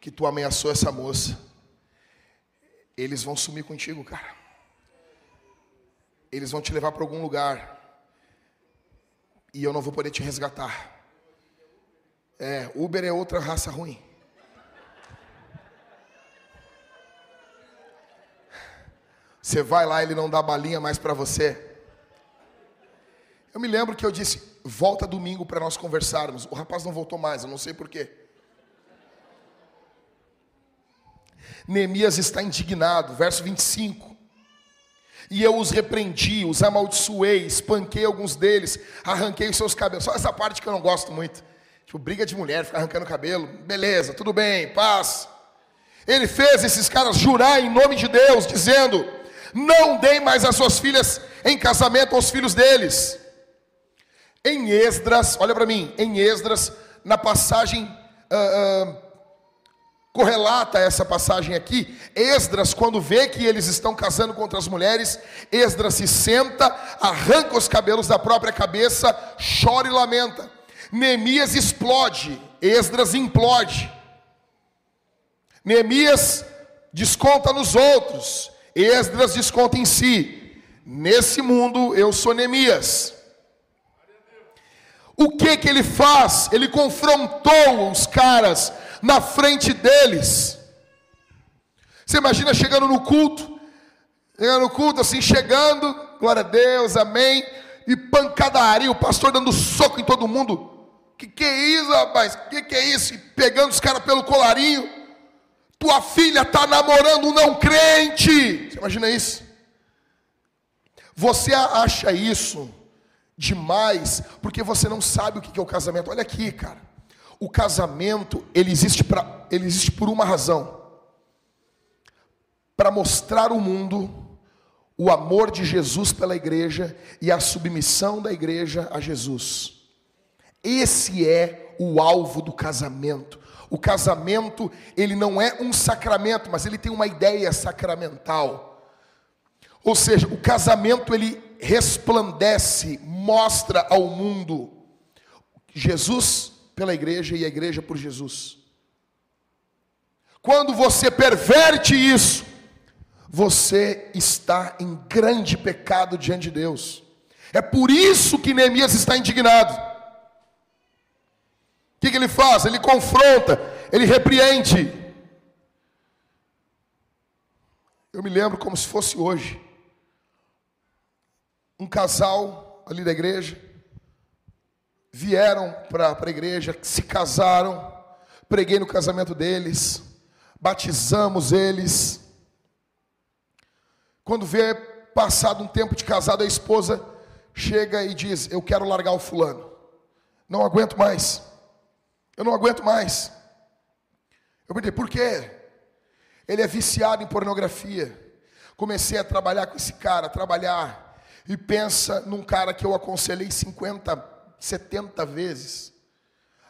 que tu ameaçou essa moça, eles vão sumir contigo, cara. Eles vão te levar para algum lugar. E eu não vou poder te resgatar. É, Uber é outra raça ruim. Você vai lá, ele não dá balinha mais para você. Eu me lembro que eu disse: volta domingo para nós conversarmos. O rapaz não voltou mais, eu não sei porquê. Neemias está indignado, verso 25. E eu os repreendi, os amaldiçoei, espanquei alguns deles, arranquei os seus cabelos. Só essa parte que eu não gosto muito. Tipo, briga de mulher, arrancando cabelo. Beleza, tudo bem, paz. Ele fez esses caras jurar em nome de Deus, dizendo: Não deem mais as suas filhas em casamento aos filhos deles. Em Esdras, olha para mim, em Esdras, na passagem uh, uh, correlata essa passagem aqui, Esdras, quando vê que eles estão casando contra as mulheres, Esdras se senta, arranca os cabelos da própria cabeça, chora e lamenta. Neemias explode, Esdras implode. Neemias desconta nos outros, Esdras desconta em si. Nesse mundo eu sou Neemias. O que que ele faz? Ele confrontou os caras na frente deles. Você imagina chegando no culto, chegando no culto assim, chegando, glória a Deus, amém, e pancadaria, o pastor dando soco em todo mundo. Que que é isso, rapaz? Que que é isso? E pegando os caras pelo colarinho. Tua filha está namorando um não crente. Você imagina isso? Você acha isso demais porque você não sabe o que é o casamento. Olha aqui, cara. O casamento, ele existe, pra, ele existe por uma razão. Para mostrar ao mundo o amor de Jesus pela igreja e a submissão da igreja a Jesus. Esse é o alvo do casamento. O casamento, ele não é um sacramento, mas ele tem uma ideia sacramental. Ou seja, o casamento ele resplandece, mostra ao mundo Jesus pela igreja e a igreja por Jesus. Quando você perverte isso, você está em grande pecado diante de Deus. É por isso que Neemias está indignado. O que, que ele faz? Ele confronta, ele repreende. Eu me lembro como se fosse hoje. Um casal ali da igreja, vieram para a igreja, se casaram, preguei no casamento deles, batizamos eles. Quando vê passado um tempo de casado, a esposa chega e diz: Eu quero largar o fulano, não aguento mais, eu não aguento mais. Eu perguntei: Por quê? Ele é viciado em pornografia. Comecei a trabalhar com esse cara, trabalhar, e pensa num cara que eu aconselhei 50 70 vezes.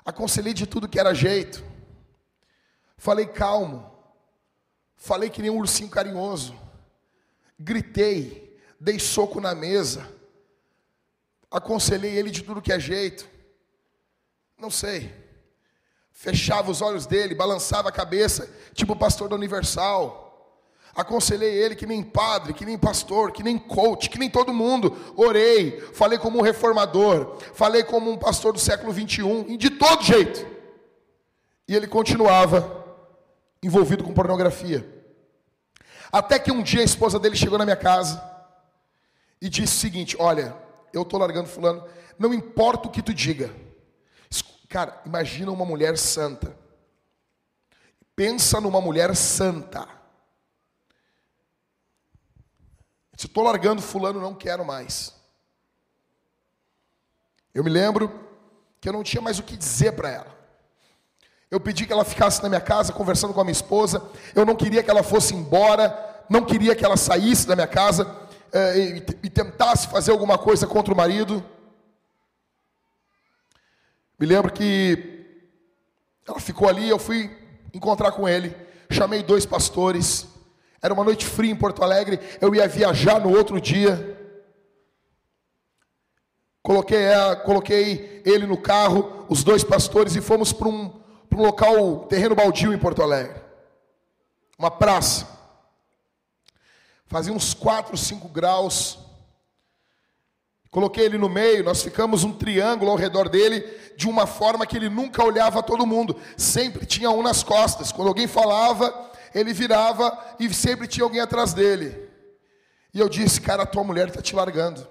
Aconselhei de tudo que era jeito. Falei calmo. Falei que nem um ursinho carinhoso. Gritei. Dei soco na mesa. Aconselhei ele de tudo que é jeito. Não sei. Fechava os olhos dele, balançava a cabeça, tipo o pastor da Universal. Aconselhei ele que nem padre, que nem pastor, que nem coach, que nem todo mundo. Orei, falei como um reformador, falei como um pastor do século 21, e de todo jeito. E ele continuava envolvido com pornografia. Até que um dia a esposa dele chegou na minha casa e disse o seguinte: Olha, eu estou largando fulano, não importa o que tu diga. Cara, imagina uma mulher santa. Pensa numa mulher santa Se estou largando fulano, não quero mais. Eu me lembro que eu não tinha mais o que dizer para ela. Eu pedi que ela ficasse na minha casa conversando com a minha esposa. Eu não queria que ela fosse embora, não queria que ela saísse da minha casa é, e, e tentasse fazer alguma coisa contra o marido. Me lembro que ela ficou ali, eu fui encontrar com ele, chamei dois pastores, era uma noite fria em Porto Alegre, eu ia viajar no outro dia. Coloquei, coloquei ele no carro, os dois pastores, e fomos para um, um local, terreno baldio em Porto Alegre. Uma praça. Fazia uns 4, 5 graus. Coloquei ele no meio, nós ficamos um triângulo ao redor dele, de uma forma que ele nunca olhava todo mundo, sempre tinha um nas costas. Quando alguém falava, ele virava e sempre tinha alguém atrás dele. E eu disse, cara, tua mulher está te largando.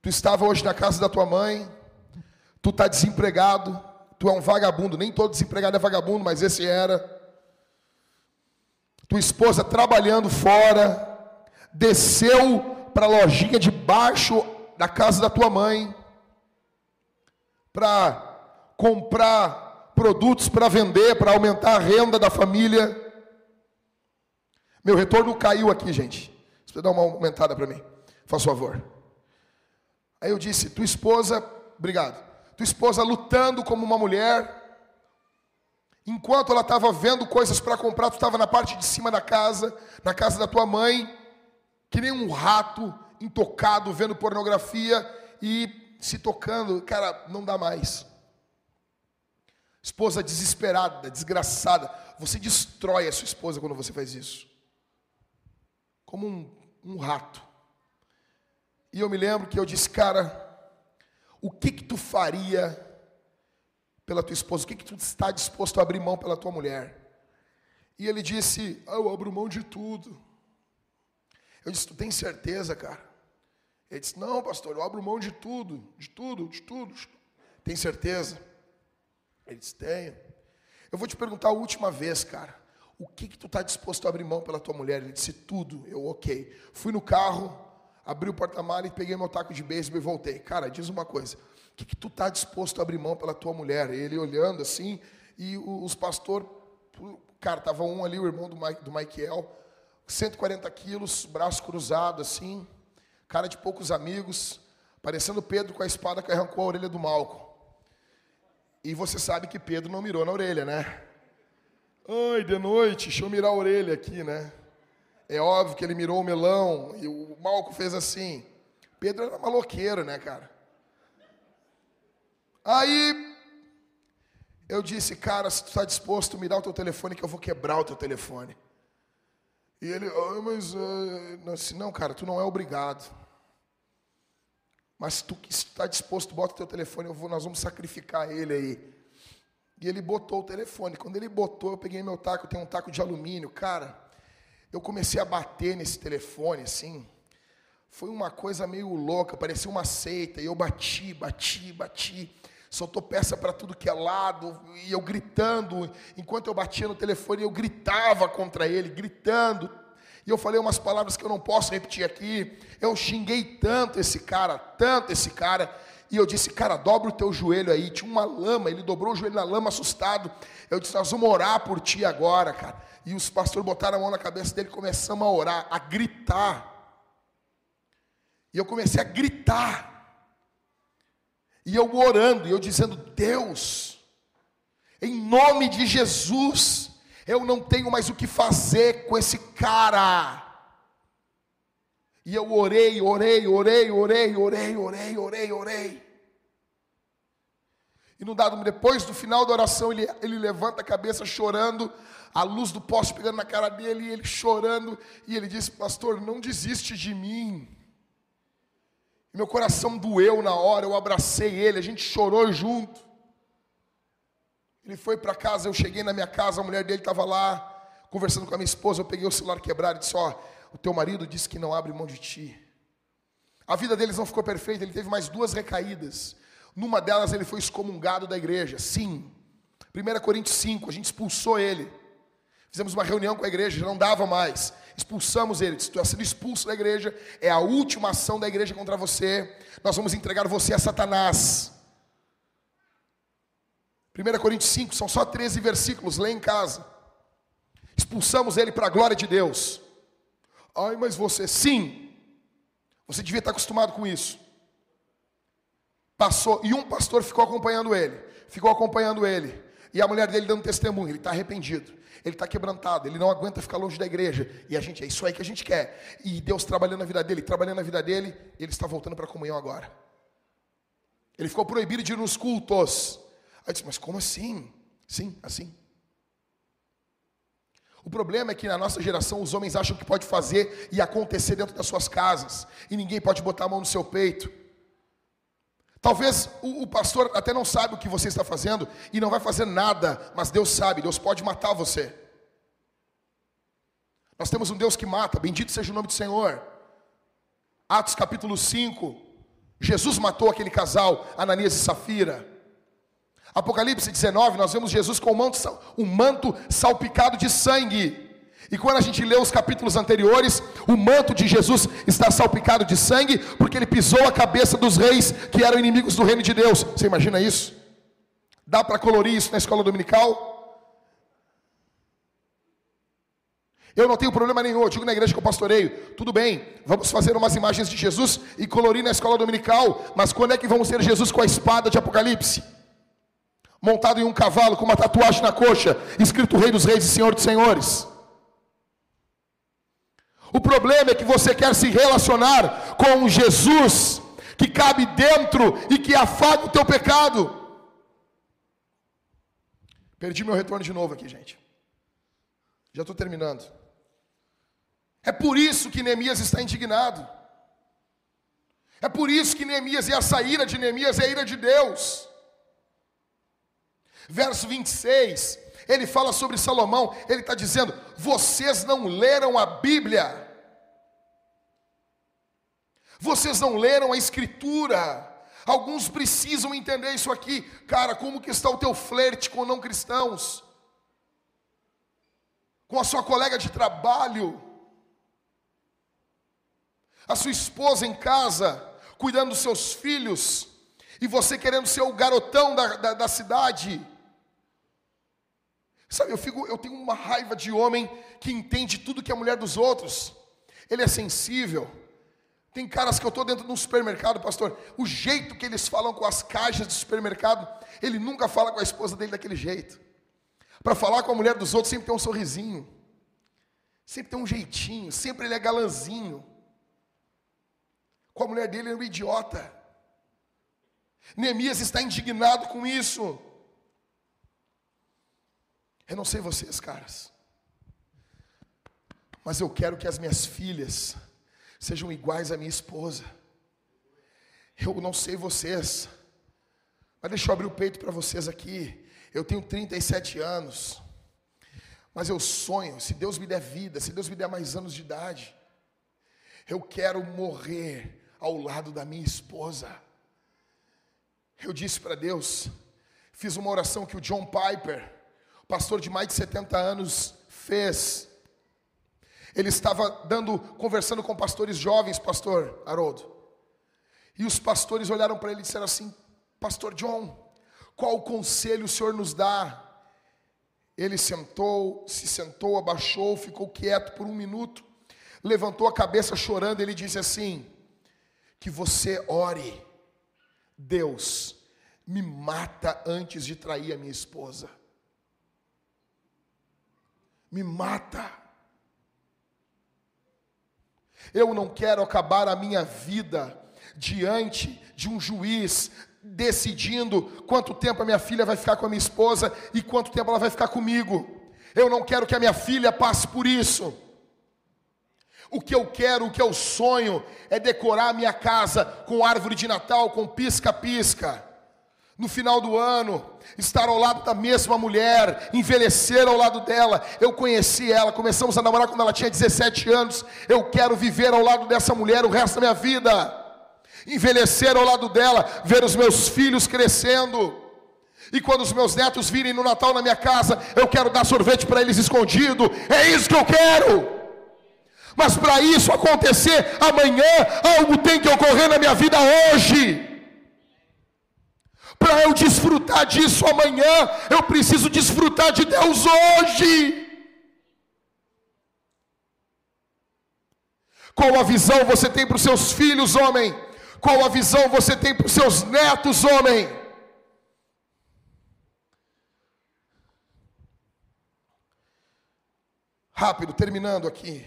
Tu estava hoje na casa da tua mãe, tu está desempregado, Tu é um vagabundo. Nem todo desempregado é vagabundo, mas esse era. Tua esposa trabalhando fora, desceu para a lojinha de baixo da casa da tua mãe para comprar produtos para vender, para aumentar a renda da família. Meu retorno caiu aqui, gente. Você dá uma aumentada para mim, faz favor. Aí eu disse: tua esposa, obrigado. Tua esposa lutando como uma mulher. Enquanto ela estava vendo coisas para comprar, tu estava na parte de cima da casa, na casa da tua mãe, que nem um rato intocado vendo pornografia e se tocando. Cara, não dá mais. Esposa desesperada, desgraçada. Você destrói a sua esposa quando você faz isso. Como um, um rato. E eu me lembro que eu disse, cara, o que que tu faria pela tua esposa? O que que tu está disposto a abrir mão pela tua mulher? E ele disse, ah, eu abro mão de tudo. Eu disse, tu tem certeza, cara? Ele disse, não, pastor, eu abro mão de tudo, de tudo, de tudo. Tem certeza? Ele disse, tenho. Eu vou te perguntar a última vez, cara. O que que tu está disposto a abrir mão pela tua mulher? Ele disse, tudo. Eu, ok. Fui no carro, abri o porta-malas e peguei meu taco de beisebol e voltei. Cara, diz uma coisa. O que, que tu está disposto a abrir mão pela tua mulher? Ele olhando assim, e os pastores, cara, tava um ali, o irmão do, Mike, do Michael, 140 quilos, braço cruzado assim, cara de poucos amigos, parecendo Pedro com a espada que arrancou a orelha do Malco. E você sabe que Pedro não mirou na orelha, né? Ai, de noite, deixa eu mirar a orelha aqui, né? É óbvio que ele mirou o melão e o Malco fez assim. Pedro era maloqueiro, né, cara? Aí eu disse, cara, se tu está disposto me dar o teu telefone, que eu vou quebrar o teu telefone. E ele, oh, mas disse, não, cara, tu não é obrigado. Mas tu está disposto, bota o teu telefone, eu vou, nós vamos sacrificar ele aí. E ele botou o telefone. Quando ele botou, eu peguei meu taco, tenho um taco de alumínio, cara eu comecei a bater nesse telefone assim. Foi uma coisa meio louca, parecia uma seita. E eu bati, bati, bati. Soltou peça para tudo que é lado. E eu gritando. Enquanto eu batia no telefone, eu gritava contra ele, gritando. E eu falei umas palavras que eu não posso repetir aqui. Eu xinguei tanto esse cara, tanto esse cara. E eu disse, cara, dobra o teu joelho aí. Tinha uma lama, ele dobrou o joelho na lama, assustado. Eu disse, nós vamos orar por ti agora, cara. E os pastores botaram a mão na cabeça dele, começamos a orar, a gritar. E eu comecei a gritar. E eu orando, e eu dizendo: Deus, em nome de Jesus, eu não tenho mais o que fazer com esse cara. E eu orei, orei, orei, orei, orei, orei, orei, orei. E no dado, depois do final da oração, ele, ele levanta a cabeça chorando, a luz do poste pegando na cara dele, e ele chorando, e ele disse: Pastor, não desiste de mim. E meu coração doeu na hora, eu abracei ele, a gente chorou junto. Ele foi para casa, eu cheguei na minha casa, a mulher dele estava lá, conversando com a minha esposa, eu peguei o celular quebrado e disse: Ó, o teu marido disse que não abre mão de ti. A vida deles não ficou perfeita, ele teve mais duas recaídas. Numa delas ele foi excomungado da igreja, sim. 1 Coríntios 5, a gente expulsou ele. Fizemos uma reunião com a igreja, não dava mais. Expulsamos ele. Se tu está sendo expulso da igreja, é a última ação da igreja contra você. Nós vamos entregar você a Satanás. 1 Coríntios 5, são só 13 versículos, lê em casa. Expulsamos ele para a glória de Deus. Ai, mas você, sim, você devia estar acostumado com isso. Passou, e um pastor ficou acompanhando ele, ficou acompanhando ele, e a mulher dele dando testemunho, ele está arrependido ele está quebrantado, ele não aguenta ficar longe da igreja. E a gente, é isso aí que a gente quer. E Deus trabalhando na vida dele, trabalhando na vida dele, ele está voltando para a comunhão agora. Ele ficou proibido de ir nos cultos. Aí disse, mas como assim? Sim, assim. O problema é que na nossa geração os homens acham que pode fazer e acontecer dentro das suas casas. E ninguém pode botar a mão no seu peito. Talvez o, o, pastor até não sabe o que você está fazendo e não vai fazer nada, mas Deus sabe, Deus pode matar você. Nós temos um Deus que mata, bendito seja o nome do Senhor. Atos capítulo 5, Jesus matou aquele casal, Ananias e Safira. Apocalipse 19, nós vemos Jesus com um manto, manto salpicado de sangue. E quando a gente lê os capítulos anteriores, o manto de Jesus está salpicado de sangue, porque ele pisou a cabeça dos reis que eram inimigos do reino de Deus. Você imagina isso? Dá para colorir isso na escola dominical? Eu não tenho problema nenhum, eu digo na igreja que eu pastoreio, tudo bem, vamos fazer umas imagens de Jesus e colorir na escola dominical, mas quando é que vamos ter Jesus com a espada de Apocalipse? Montado em um cavalo com uma tatuagem na coxa, escrito Rei dos Reis e Senhor dos Senhores. O problema é que você quer se relacionar com um Jesus que cabe dentro e que afaga o teu pecado. Perdi meu retorno de novo aqui, gente. Já estou terminando. É por isso que Neemias está indignado. É por isso que Neemias, e essa ira de Neemias é a ira de Deus. Verso 26, ele fala sobre Salomão, ele está dizendo: vocês não leram a Bíblia, vocês não leram a Escritura. Alguns precisam entender isso aqui, cara. Como que está o teu flerte com não cristãos? Com a sua colega de trabalho? a sua esposa em casa, cuidando dos seus filhos, e você querendo ser o garotão da, da, da cidade. Sabe, eu, fico, eu tenho uma raiva de homem que entende tudo que é mulher dos outros. Ele é sensível. Tem caras que eu estou dentro de um supermercado, pastor. O jeito que eles falam com as caixas do supermercado, ele nunca fala com a esposa dele daquele jeito. Para falar com a mulher dos outros, sempre tem um sorrisinho. Sempre tem um jeitinho. Sempre ele é galanzinho com a mulher dele era um idiota. Neemias está indignado com isso. Eu não sei vocês, caras, mas eu quero que as minhas filhas sejam iguais à minha esposa. Eu não sei vocês, mas deixa eu abrir o peito para vocês aqui. Eu tenho 37 anos, mas eu sonho, se Deus me der vida, se Deus me der mais anos de idade, eu quero morrer ao lado da minha esposa. Eu disse para Deus, fiz uma oração que o John Piper, pastor de mais de 70 anos, fez. Ele estava dando, conversando com pastores jovens, pastor Haroldo. E os pastores olharam para ele e disseram assim: Pastor John, qual conselho o senhor nos dá? Ele sentou, se sentou, abaixou, ficou quieto por um minuto, levantou a cabeça chorando. Ele disse assim: que você ore, Deus, me mata antes de trair a minha esposa. Me mata. Eu não quero acabar a minha vida diante de um juiz decidindo quanto tempo a minha filha vai ficar com a minha esposa e quanto tempo ela vai ficar comigo. Eu não quero que a minha filha passe por isso. O que eu quero, o que eu sonho é decorar a minha casa com árvore de Natal, com pisca-pisca. No final do ano, estar ao lado da mesma mulher, envelhecer ao lado dela. Eu conheci ela, começamos a namorar quando ela tinha 17 anos. Eu quero viver ao lado dessa mulher o resto da minha vida. Envelhecer ao lado dela, ver os meus filhos crescendo. E quando os meus netos virem no Natal na minha casa, eu quero dar sorvete para eles escondido. É isso que eu quero. Mas para isso acontecer amanhã, algo tem que ocorrer na minha vida hoje. Para eu desfrutar disso amanhã, eu preciso desfrutar de Deus hoje. Qual a visão você tem para os seus filhos, homem? Qual a visão você tem para os seus netos, homem? Rápido, terminando aqui.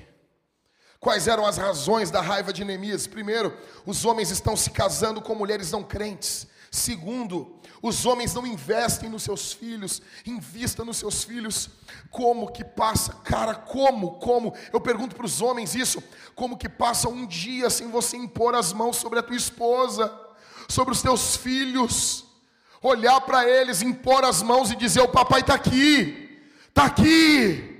Quais eram as razões da raiva de Neemias? Primeiro, os homens estão se casando com mulheres não crentes. Segundo, os homens não investem nos seus filhos, invista nos seus filhos. Como que passa, cara, como, como? Eu pergunto para os homens isso: como que passa um dia sem você impor as mãos sobre a tua esposa, sobre os teus filhos, olhar para eles, impor as mãos e dizer: O papai está aqui, está aqui.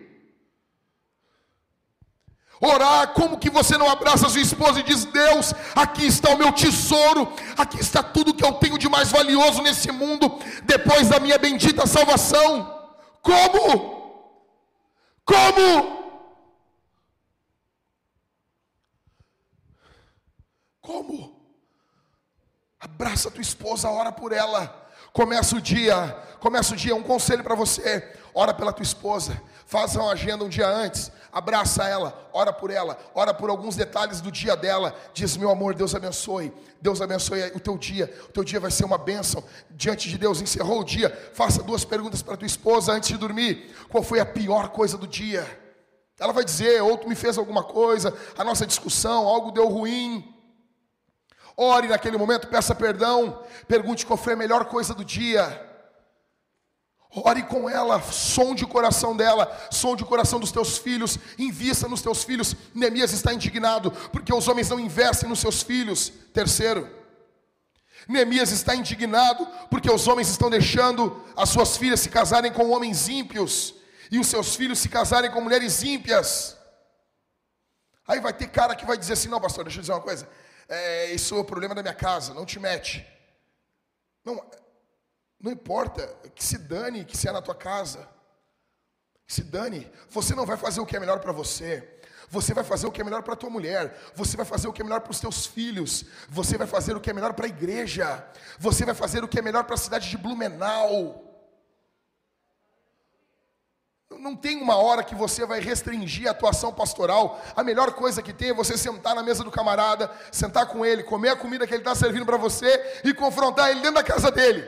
Orar, como que você não abraça sua esposa e diz: Deus, aqui está o meu tesouro, aqui está tudo que eu tenho de mais valioso nesse mundo, depois da minha bendita salvação. Como? Como? Como? Abraça tua esposa, ora por ela. Começa o dia, começa o dia, um conselho para você, ora pela tua esposa, faça uma agenda um dia antes, abraça ela, ora por ela, ora por alguns detalhes do dia dela, diz, meu amor, Deus abençoe, Deus abençoe o teu dia, o teu dia vai ser uma bênção, diante de Deus, encerrou o dia, faça duas perguntas para tua esposa antes de dormir, qual foi a pior coisa do dia? Ela vai dizer, ou tu me fez alguma coisa, a nossa discussão, algo deu ruim, Ore naquele momento, peça perdão, pergunte qual foi a melhor coisa do dia. Ore com ela, sonde o coração dela, sonde o coração dos teus filhos, invista nos teus filhos. Neemias está indignado, porque os homens não investem nos seus filhos. Terceiro, Neemias está indignado, porque os homens estão deixando as suas filhas se casarem com homens ímpios, e os seus filhos se casarem com mulheres ímpias. Aí vai ter cara que vai dizer assim: não, pastor, deixa eu dizer uma coisa é, isso é o problema da minha casa, não te mete. Não, não importa, que se dane, que se é na tua casa. Que se dane, você não vai fazer o que é melhor para você. Você vai fazer o que é melhor para a tua mulher, você vai fazer o que é melhor para os teus filhos, você vai fazer o que é melhor para a igreja, você vai fazer o que é melhor para a cidade de Blumenau. Não tem uma hora que você vai restringir a atuação pastoral. A melhor coisa que tem é você sentar na mesa do camarada, sentar com ele, comer a comida que ele está servindo para você e confrontar ele dentro da casa dele.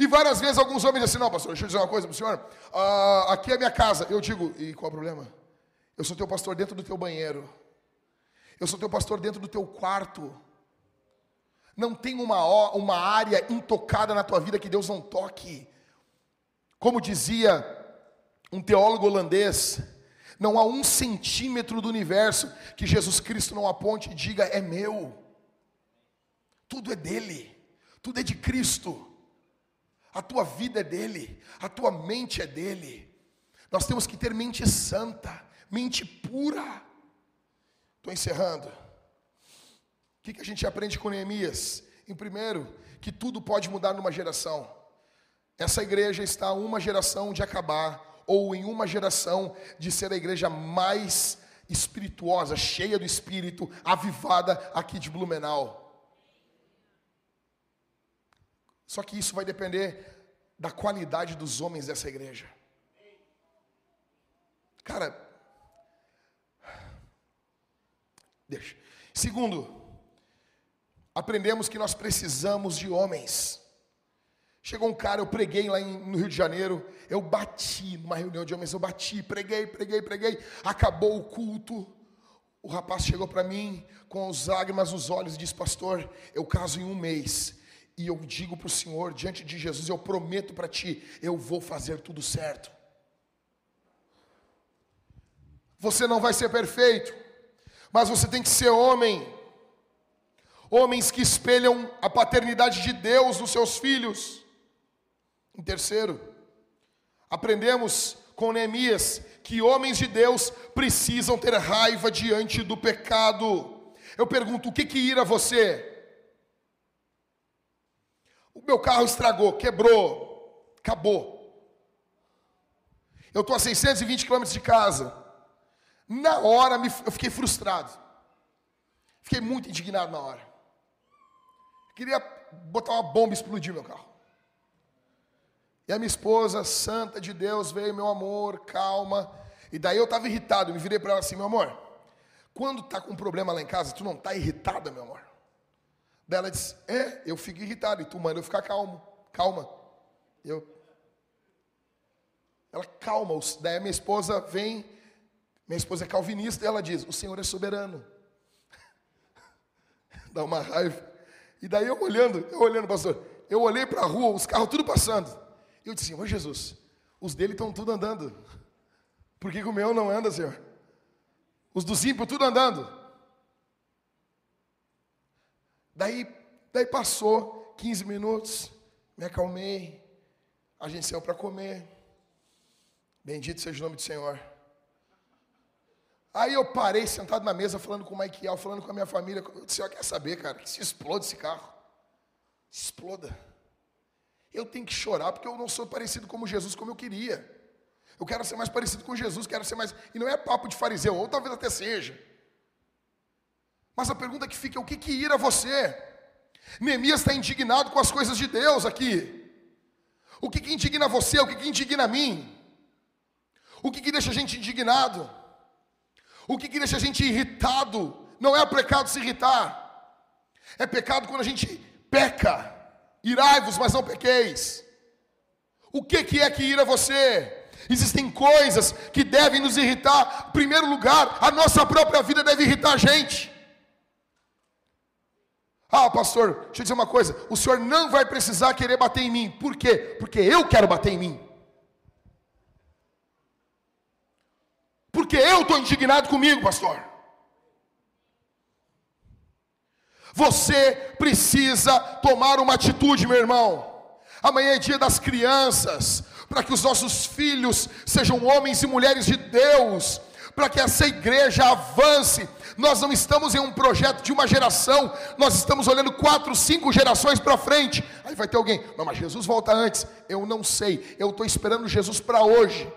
E várias vezes alguns homens dizem assim: Não, pastor, deixa eu dizer uma coisa para o senhor. Uh, aqui é a minha casa. Eu digo: E qual é o problema? Eu sou teu pastor dentro do teu banheiro. Eu sou teu pastor dentro do teu quarto. Não tem uma, uma área intocada na tua vida que Deus não toque. Como dizia um teólogo holandês, não há um centímetro do universo que Jesus Cristo não aponte e diga é meu. Tudo é dele, tudo é de Cristo. A tua vida é dele, a tua mente é dele. Nós temos que ter mente santa, mente pura. Estou encerrando. O que, que a gente aprende com Neemias? Em primeiro, que tudo pode mudar numa geração. Essa igreja está a uma geração de acabar ou em uma geração de ser a igreja mais espirituosa, cheia do espírito, avivada aqui de Blumenau. Só que isso vai depender da qualidade dos homens dessa igreja. Cara, deixa. Segundo, aprendemos que nós precisamos de homens. Chegou um cara, eu preguei lá em, no Rio de Janeiro, eu bati numa reunião de homens, eu bati, preguei, preguei, preguei, acabou o culto. O rapaz chegou para mim com as lágrimas nos olhos e disse: Pastor, eu caso em um mês. E eu digo para o Senhor, diante de Jesus, eu prometo para ti, eu vou fazer tudo certo. Você não vai ser perfeito, mas você tem que ser homem. Homens que espelham a paternidade de Deus nos seus filhos. Em terceiro, aprendemos com Neemias que homens de Deus precisam ter raiva diante do pecado. Eu pergunto, o que que ira você? O meu carro estragou, quebrou, acabou. Eu estou a 620 quilômetros de casa. Na hora eu fiquei frustrado. Fiquei muito indignado na hora. Queria botar uma bomba e explodir meu carro. E a minha esposa, santa de Deus, veio, meu amor, calma. E daí eu estava irritado, eu me virei para ela assim, meu amor, quando tá com um problema lá em casa, tu não tá irritada, meu amor? Daí ela disse, é, eu fico irritado, e tu manda eu ficar calmo, calma. Eu, ela calma, daí a minha esposa vem, minha esposa é calvinista, e ela diz, o Senhor é soberano. (laughs) Dá uma raiva. E daí eu olhando, eu olhando, pastor, eu olhei para a rua, os carros tudo passando. Eu disse, ô Jesus, os dele estão tudo andando. Por que, que o meu não anda, Senhor? Os dos ímpios tudo andando. Daí, daí passou 15 minutos, me acalmei, a gente saiu para comer. Bendito seja o nome do Senhor. Aí eu parei sentado na mesa falando com o Michael, falando com a minha família. Eu disse, quer saber, cara, que se exploda esse carro. Exploda. Eu tenho que chorar porque eu não sou parecido como Jesus como eu queria. Eu quero ser mais parecido com Jesus, quero ser mais. E não é papo de fariseu, ou talvez até seja. Mas a pergunta que fica é: o que, que ira você? Neemias está indignado com as coisas de Deus aqui. O que, que indigna você? O que, que indigna a mim? O que, que deixa a gente indignado? O que, que deixa a gente irritado? Não é pecado se irritar. É pecado quando a gente peca. Irai-vos, mas não pequeis. O que, que é que ira você? Existem coisas que devem nos irritar. Em primeiro lugar, a nossa própria vida deve irritar a gente. Ah, pastor, deixa eu dizer uma coisa: o senhor não vai precisar querer bater em mim. Por quê? Porque eu quero bater em mim. Porque eu estou indignado comigo, pastor. Você precisa tomar uma atitude, meu irmão. Amanhã é dia das crianças, para que os nossos filhos sejam homens e mulheres de Deus, para que essa igreja avance. Nós não estamos em um projeto de uma geração, nós estamos olhando quatro, cinco gerações para frente. Aí vai ter alguém, não, mas Jesus volta antes. Eu não sei, eu estou esperando Jesus para hoje.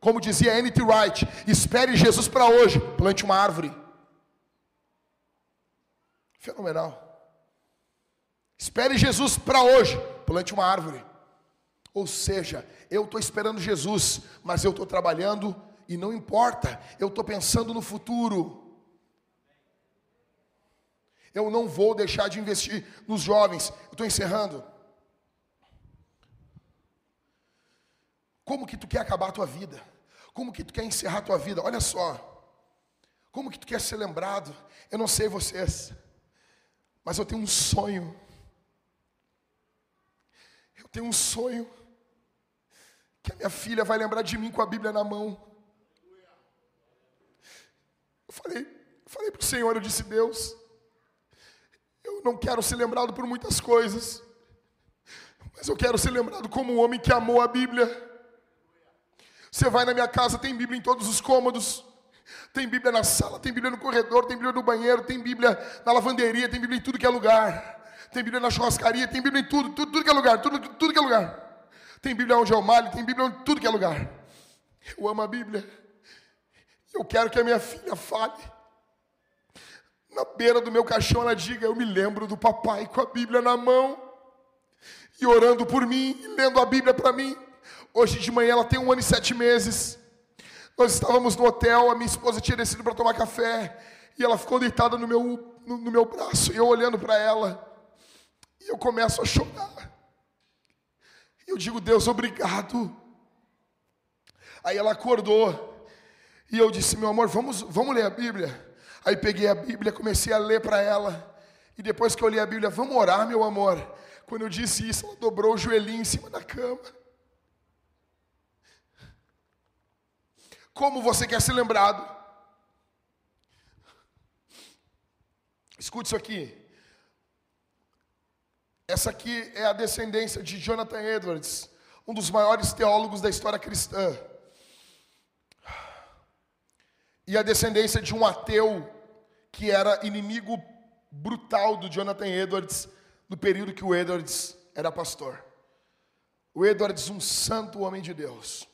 Como dizia N.T. Wright, espere Jesus para hoje, plante uma árvore. Fenomenal. Espere Jesus para hoje, plante uma árvore. Ou seja, eu estou esperando Jesus, mas eu estou trabalhando e não importa, eu estou pensando no futuro. Eu não vou deixar de investir nos jovens. Estou encerrando. Como que tu quer acabar a tua vida? Como que tu quer encerrar a tua vida? Olha só. Como que tu quer ser lembrado? Eu não sei vocês, mas eu tenho um sonho. Eu tenho um sonho que a minha filha vai lembrar de mim com a Bíblia na mão. Eu falei, eu falei para o Senhor, eu disse, Deus, eu não quero ser lembrado por muitas coisas, mas eu quero ser lembrado como um homem que amou a Bíblia. Você vai na minha casa, tem Bíblia em todos os cômodos. Tem Bíblia na sala, tem Bíblia no corredor, tem Bíblia no banheiro, tem Bíblia na lavanderia, tem Bíblia em tudo que é lugar. Tem Bíblia na churrascaria, tem Bíblia em tudo, tudo, tudo que é lugar, tudo, tudo que é lugar. Tem Bíblia onde eu malho, tem Bíblia em tudo que é lugar. Eu amo a Bíblia. Eu quero que a minha filha fale. Na beira do meu caixão ela diga: Eu me lembro do papai com a Bíblia na mão, e orando por mim, e lendo a Bíblia para mim. Hoje de manhã ela tem um ano e sete meses. Nós estávamos no hotel, a minha esposa tinha descido para tomar café, e ela ficou deitada no meu, no, no meu braço, e eu olhando para ela, e eu começo a chorar. E eu digo, Deus, obrigado. Aí ela acordou, e eu disse, meu amor, vamos, vamos ler a Bíblia. Aí peguei a Bíblia, comecei a ler para ela. E depois que eu li a Bíblia, vamos orar, meu amor. Quando eu disse isso, ela dobrou o joelhinho em cima da cama. Como você quer ser lembrado? Escute isso aqui. Essa aqui é a descendência de Jonathan Edwards, um dos maiores teólogos da história cristã. E a descendência de um ateu que era inimigo brutal do Jonathan Edwards no período que o Edwards era pastor. O Edwards, um santo homem de Deus.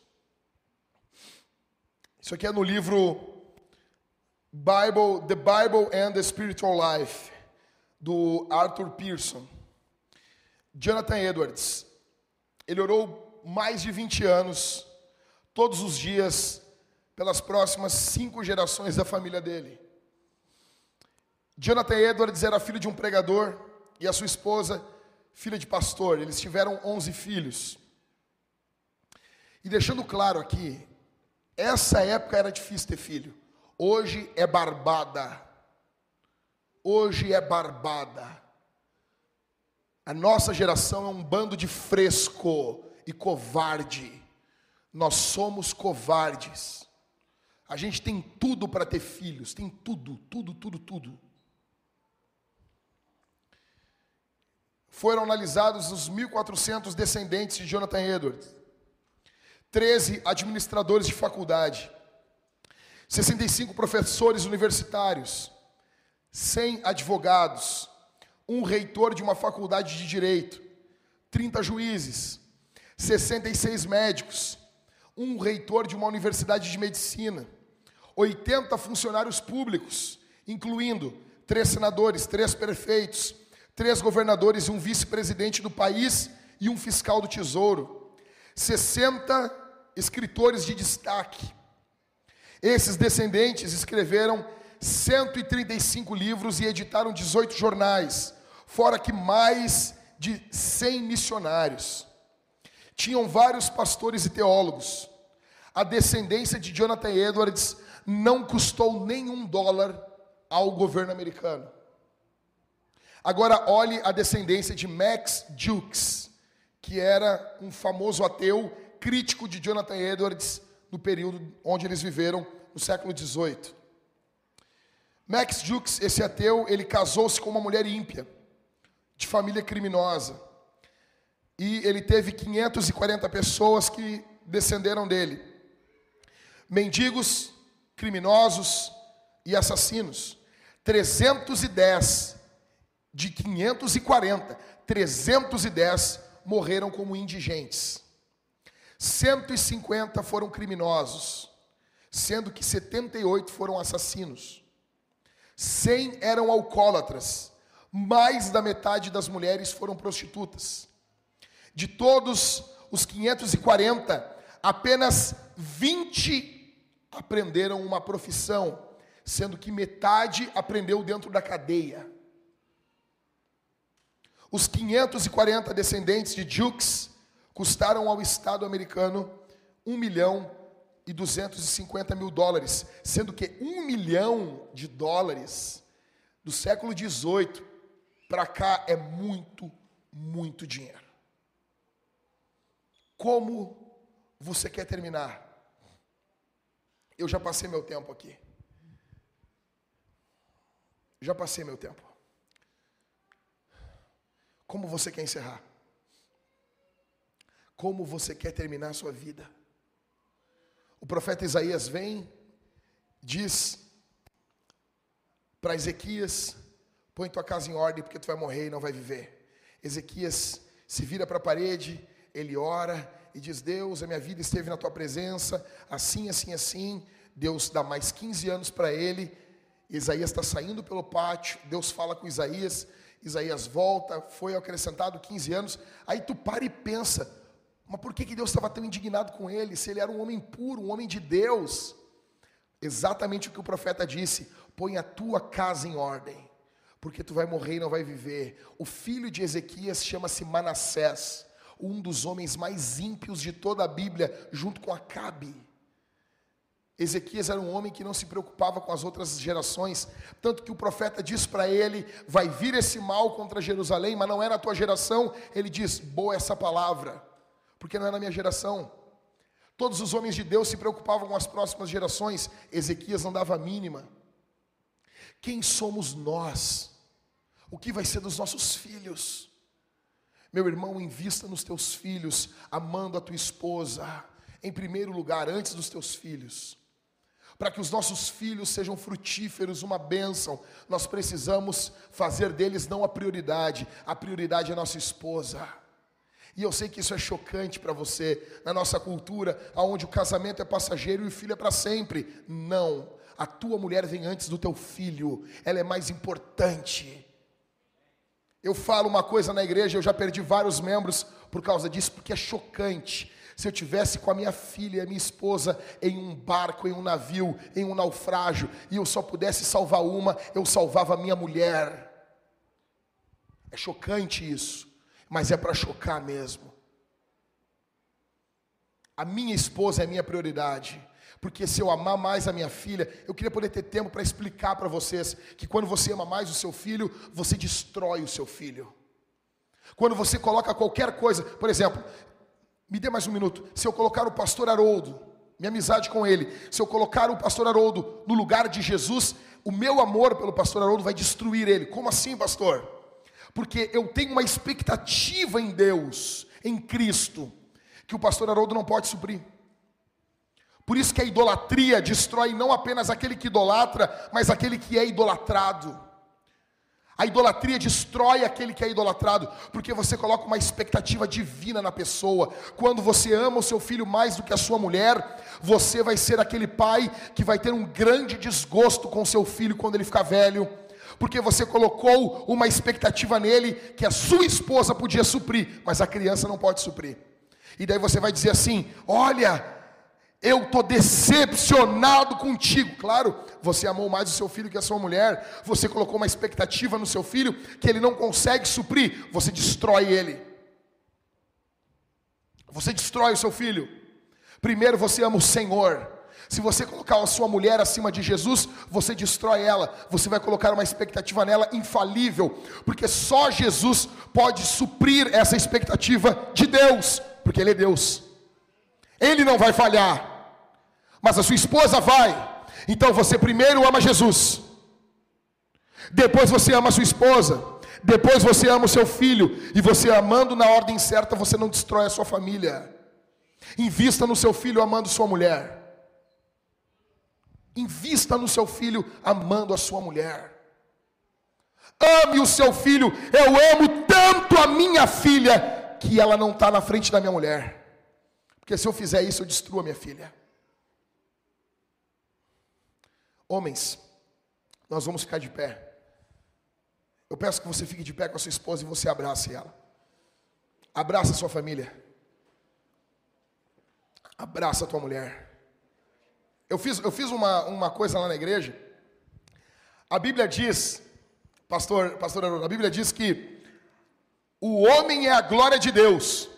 Isso aqui é no livro Bible, The Bible and the Spiritual Life, do Arthur Pearson. Jonathan Edwards, ele orou mais de 20 anos, todos os dias, pelas próximas cinco gerações da família dele. Jonathan Edwards era filho de um pregador e a sua esposa, filha de pastor. Eles tiveram 11 filhos. E deixando claro aqui, essa época era difícil ter filho. Hoje é barbada. Hoje é barbada. A nossa geração é um bando de fresco e covarde. Nós somos covardes. A gente tem tudo para ter filhos, tem tudo, tudo, tudo, tudo. Foram analisados os 1.400 descendentes de Jonathan Edwards. 13 administradores de faculdade, 65 professores universitários, 100 advogados, um reitor de uma faculdade de direito, 30 juízes, 66 médicos, um reitor de uma universidade de medicina, 80 funcionários públicos, incluindo três senadores, três prefeitos, três governadores e um vice-presidente do país e um fiscal do tesouro, 60 escritores de destaque. Esses descendentes escreveram 135 livros e editaram 18 jornais, fora que mais de 100 missionários. Tinham vários pastores e teólogos. A descendência de Jonathan Edwards não custou nenhum dólar ao governo americano. Agora olhe a descendência de Max Jukes, que era um famoso ateu crítico de Jonathan Edwards no período onde eles viveram, no século XVIII. Max Jukes, esse ateu, ele casou-se com uma mulher ímpia, de família criminosa. E ele teve 540 pessoas que descenderam dele. Mendigos, criminosos e assassinos. 310 de 540, 310 morreram como indigentes. 150 foram criminosos, sendo que 78 foram assassinos. 100 eram alcoólatras, mais da metade das mulheres foram prostitutas. De todos os 540, apenas 20 aprenderam uma profissão, sendo que metade aprendeu dentro da cadeia. Os 540 descendentes de Jukes custaram ao Estado americano 1 milhão e 250 mil dólares, sendo que 1 milhão de dólares do século 18 para cá é muito, muito dinheiro. Como você quer terminar? Eu já passei meu tempo aqui. Já passei meu tempo. Como você quer encerrar? Como você quer terminar a sua vida? O profeta Isaías vem, diz para Ezequias: põe tua casa em ordem, porque tu vai morrer e não vai viver. Ezequias se vira para a parede, ele ora, e diz: Deus, a minha vida esteve na tua presença, assim, assim, assim. Deus dá mais 15 anos para ele. Isaías está saindo pelo pátio. Deus fala com Isaías. Isaías volta, foi acrescentado 15 anos. Aí tu para e pensa: mas por que, que Deus estava tão indignado com ele? Se ele era um homem puro, um homem de Deus. Exatamente o que o profeta disse: põe a tua casa em ordem, porque tu vai morrer e não vai viver. O filho de Ezequias chama-se Manassés um dos homens mais ímpios de toda a Bíblia, junto com Acabe. Ezequias era um homem que não se preocupava com as outras gerações, tanto que o profeta diz para ele: vai vir esse mal contra Jerusalém, mas não é na tua geração. Ele diz: boa essa palavra, porque não é na minha geração. Todos os homens de Deus se preocupavam com as próximas gerações, Ezequias não dava a mínima. Quem somos nós? O que vai ser dos nossos filhos? Meu irmão, invista nos teus filhos, amando a tua esposa, em primeiro lugar, antes dos teus filhos. Para que os nossos filhos sejam frutíferos, uma bênção, nós precisamos fazer deles não a prioridade, a prioridade é nossa esposa. E eu sei que isso é chocante para você, na nossa cultura, onde o casamento é passageiro e o filho é para sempre. Não, a tua mulher vem antes do teu filho, ela é mais importante. Eu falo uma coisa na igreja, eu já perdi vários membros por causa disso, porque é chocante. Se eu tivesse com a minha filha e a minha esposa em um barco, em um navio, em um naufrágio, e eu só pudesse salvar uma, eu salvava a minha mulher. É chocante isso, mas é para chocar mesmo. A minha esposa é a minha prioridade porque se eu amar mais a minha filha, eu queria poder ter tempo para explicar para vocês que quando você ama mais o seu filho, você destrói o seu filho. Quando você coloca qualquer coisa, por exemplo, me dê mais um minuto. Se eu colocar o pastor Haroldo, minha amizade com ele, se eu colocar o pastor Haroldo no lugar de Jesus, o meu amor pelo pastor Haroldo vai destruir ele. Como assim, pastor? Porque eu tenho uma expectativa em Deus, em Cristo, que o pastor Haroldo não pode suprir. Por isso que a idolatria destrói não apenas aquele que idolatra, mas aquele que é idolatrado. A idolatria destrói aquele que é idolatrado, porque você coloca uma expectativa divina na pessoa. Quando você ama o seu filho mais do que a sua mulher, você vai ser aquele pai que vai ter um grande desgosto com seu filho quando ele ficar velho, porque você colocou uma expectativa nele que a sua esposa podia suprir, mas a criança não pode suprir. E daí você vai dizer assim: Olha, eu estou decepcionado contigo. Claro, você amou mais o seu filho que a sua mulher, você colocou uma expectativa no seu filho que ele não consegue suprir, você destrói ele. Você destrói o seu filho. Primeiro você ama o Senhor. Se você colocar a sua mulher acima de Jesus, você destrói ela. Você vai colocar uma expectativa nela infalível, porque só Jesus pode suprir essa expectativa de Deus, porque Ele é Deus. Ele não vai falhar mas a sua esposa vai. Então você primeiro ama Jesus, depois você ama a sua esposa, depois você ama o seu filho, e você amando na ordem certa, você não destrói a sua família. Invista no seu filho amando sua mulher. Invista no seu filho amando a sua mulher. Ame o seu filho. Eu amo tanto a minha filha que ela não está na frente da minha mulher. Porque se eu fizer isso, eu destruo a minha filha. Homens, nós vamos ficar de pé. Eu peço que você fique de pé com a sua esposa e você abrace ela. Abraça a sua família. Abraça a tua mulher. Eu fiz, eu fiz uma, uma coisa lá na igreja. A Bíblia diz, pastor, pastor a Bíblia diz que o homem é a glória de Deus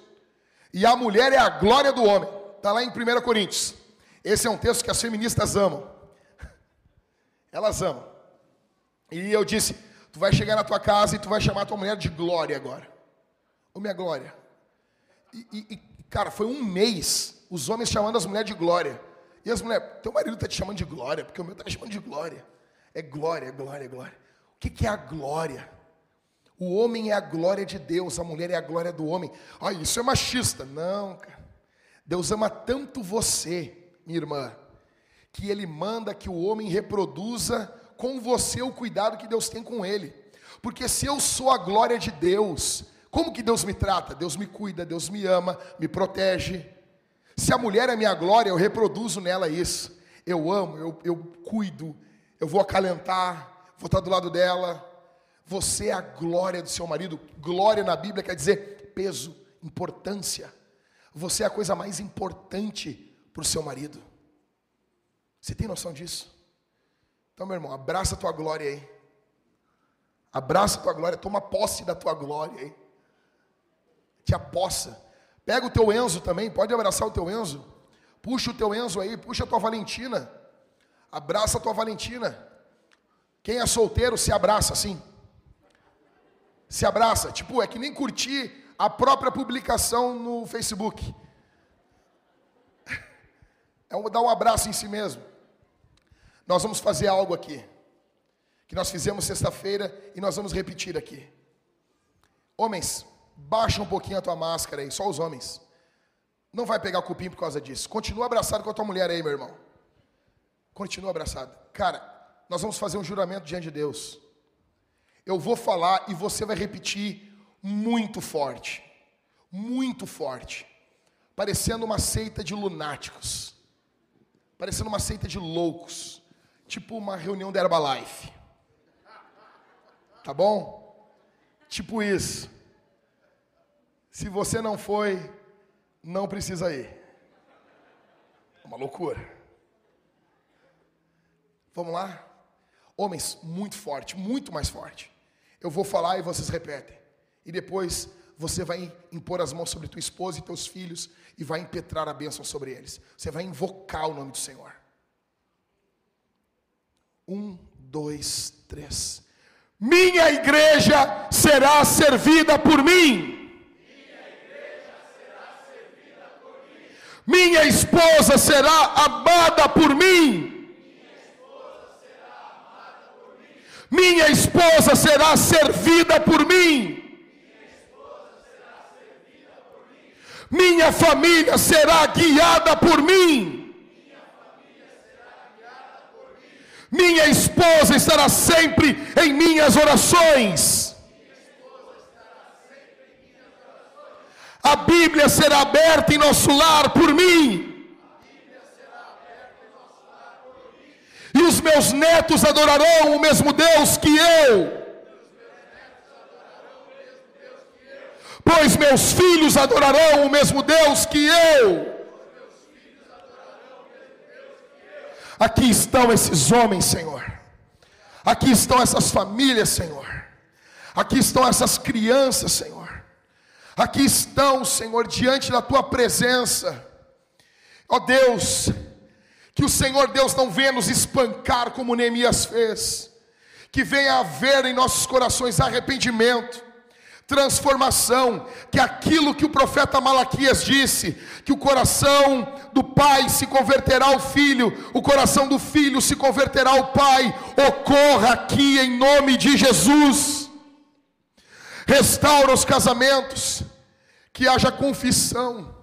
e a mulher é a glória do homem. Está lá em 1 Coríntios. Esse é um texto que as feministas amam. Elas amam. E eu disse: Tu vai chegar na tua casa e tu vai chamar a tua mulher de glória agora. Ô minha glória. E, e, e, cara, foi um mês os homens chamando as mulheres de glória. E as mulheres, teu marido está te chamando de glória, porque o meu está me chamando de glória. É glória, glória, glória. O que, que é a glória? O homem é a glória de Deus, a mulher é a glória do homem. Ah, isso é machista. Não, cara. Deus ama tanto você, minha irmã, que ele manda que o homem reproduza com você o cuidado que Deus tem com ele. Porque se eu sou a glória de Deus, como que Deus me trata? Deus me cuida, Deus me ama, me protege. Se a mulher é minha glória, eu reproduzo nela isso. Eu amo, eu, eu cuido, eu vou acalentar, vou estar do lado dela. Você é a glória do seu marido. Glória na Bíblia quer dizer peso, importância. Você é a coisa mais importante para o seu marido. Você tem noção disso? Então, meu irmão, abraça a tua glória aí. Abraça a tua glória, toma posse da tua glória aí. Te apossa. Pega o teu Enzo também, pode abraçar o teu Enzo. Puxa o teu Enzo aí, puxa a tua Valentina. Abraça a tua Valentina. Quem é solteiro se abraça assim. Se abraça, tipo, é que nem curtir a própria publicação no Facebook. (laughs) É dar um abraço em si mesmo. Nós vamos fazer algo aqui, que nós fizemos sexta-feira e nós vamos repetir aqui. Homens, baixa um pouquinho a tua máscara aí, só os homens. Não vai pegar cupim por causa disso. Continua abraçado com a tua mulher aí, meu irmão. Continua abraçado. Cara, nós vamos fazer um juramento diante de Deus. Eu vou falar e você vai repetir muito forte. Muito forte. Parecendo uma seita de lunáticos. Parecendo uma seita de loucos. Tipo uma reunião da Herbalife. Tá bom? Tipo isso. Se você não foi, não precisa ir. É uma loucura. Vamos lá? Homens, muito forte, muito mais forte. Eu vou falar e vocês repetem. E depois você vai impor as mãos sobre tua esposa e teus filhos e vai impetrar a bênção sobre eles. Você vai invocar o nome do Senhor. Um, dois, três. Minha igreja será servida por mim. Minha esposa será amada por mim. Minha esposa será servida por mim. Minha família será guiada por mim. Minha esposa estará sempre em minhas orações. A Bíblia será aberta em nosso lar por mim. E os meus netos adorarão o mesmo Deus que eu. Pois meus filhos adorarão o mesmo Deus que eu. Aqui estão esses homens, Senhor. Aqui estão essas famílias, Senhor. Aqui estão essas crianças, Senhor. Aqui estão, Senhor, diante da tua presença. Ó Deus, que o Senhor Deus não venha nos espancar como Neemias fez. Que venha haver em nossos corações arrependimento transformação, que aquilo que o profeta Malaquias disse, que o coração do pai se converterá ao filho, o coração do filho se converterá ao pai, ocorra aqui em nome de Jesus. Restaura os casamentos, que haja confissão,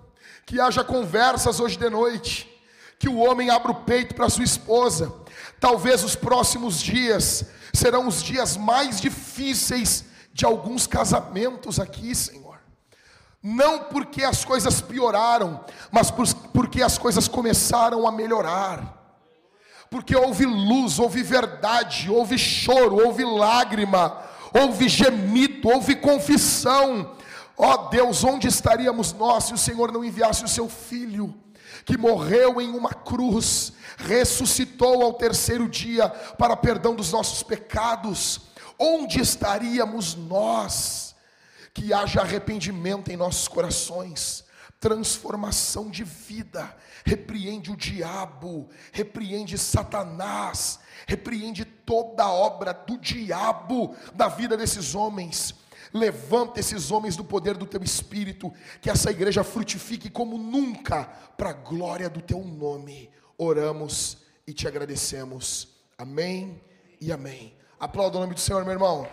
que haja conversas hoje de noite, que o homem abra o peito para sua esposa. Talvez os próximos dias serão os dias mais difíceis de alguns casamentos aqui, Senhor. Não porque as coisas pioraram, mas porque as coisas começaram a melhorar. Porque houve luz, houve verdade, houve choro, houve lágrima, houve gemido, houve confissão. Ó oh Deus, onde estaríamos nós se o Senhor não enviasse o seu filho, que morreu em uma cruz, ressuscitou ao terceiro dia para perdão dos nossos pecados? Onde estaríamos nós? Que haja arrependimento em nossos corações, transformação de vida, repreende o diabo, repreende Satanás, repreende toda a obra do diabo da vida desses homens. Levanta esses homens do poder do teu espírito, que essa igreja frutifique como nunca, para a glória do teu nome. Oramos e te agradecemos. Amém e amém. Aplauda o nome do Senhor, meu irmão.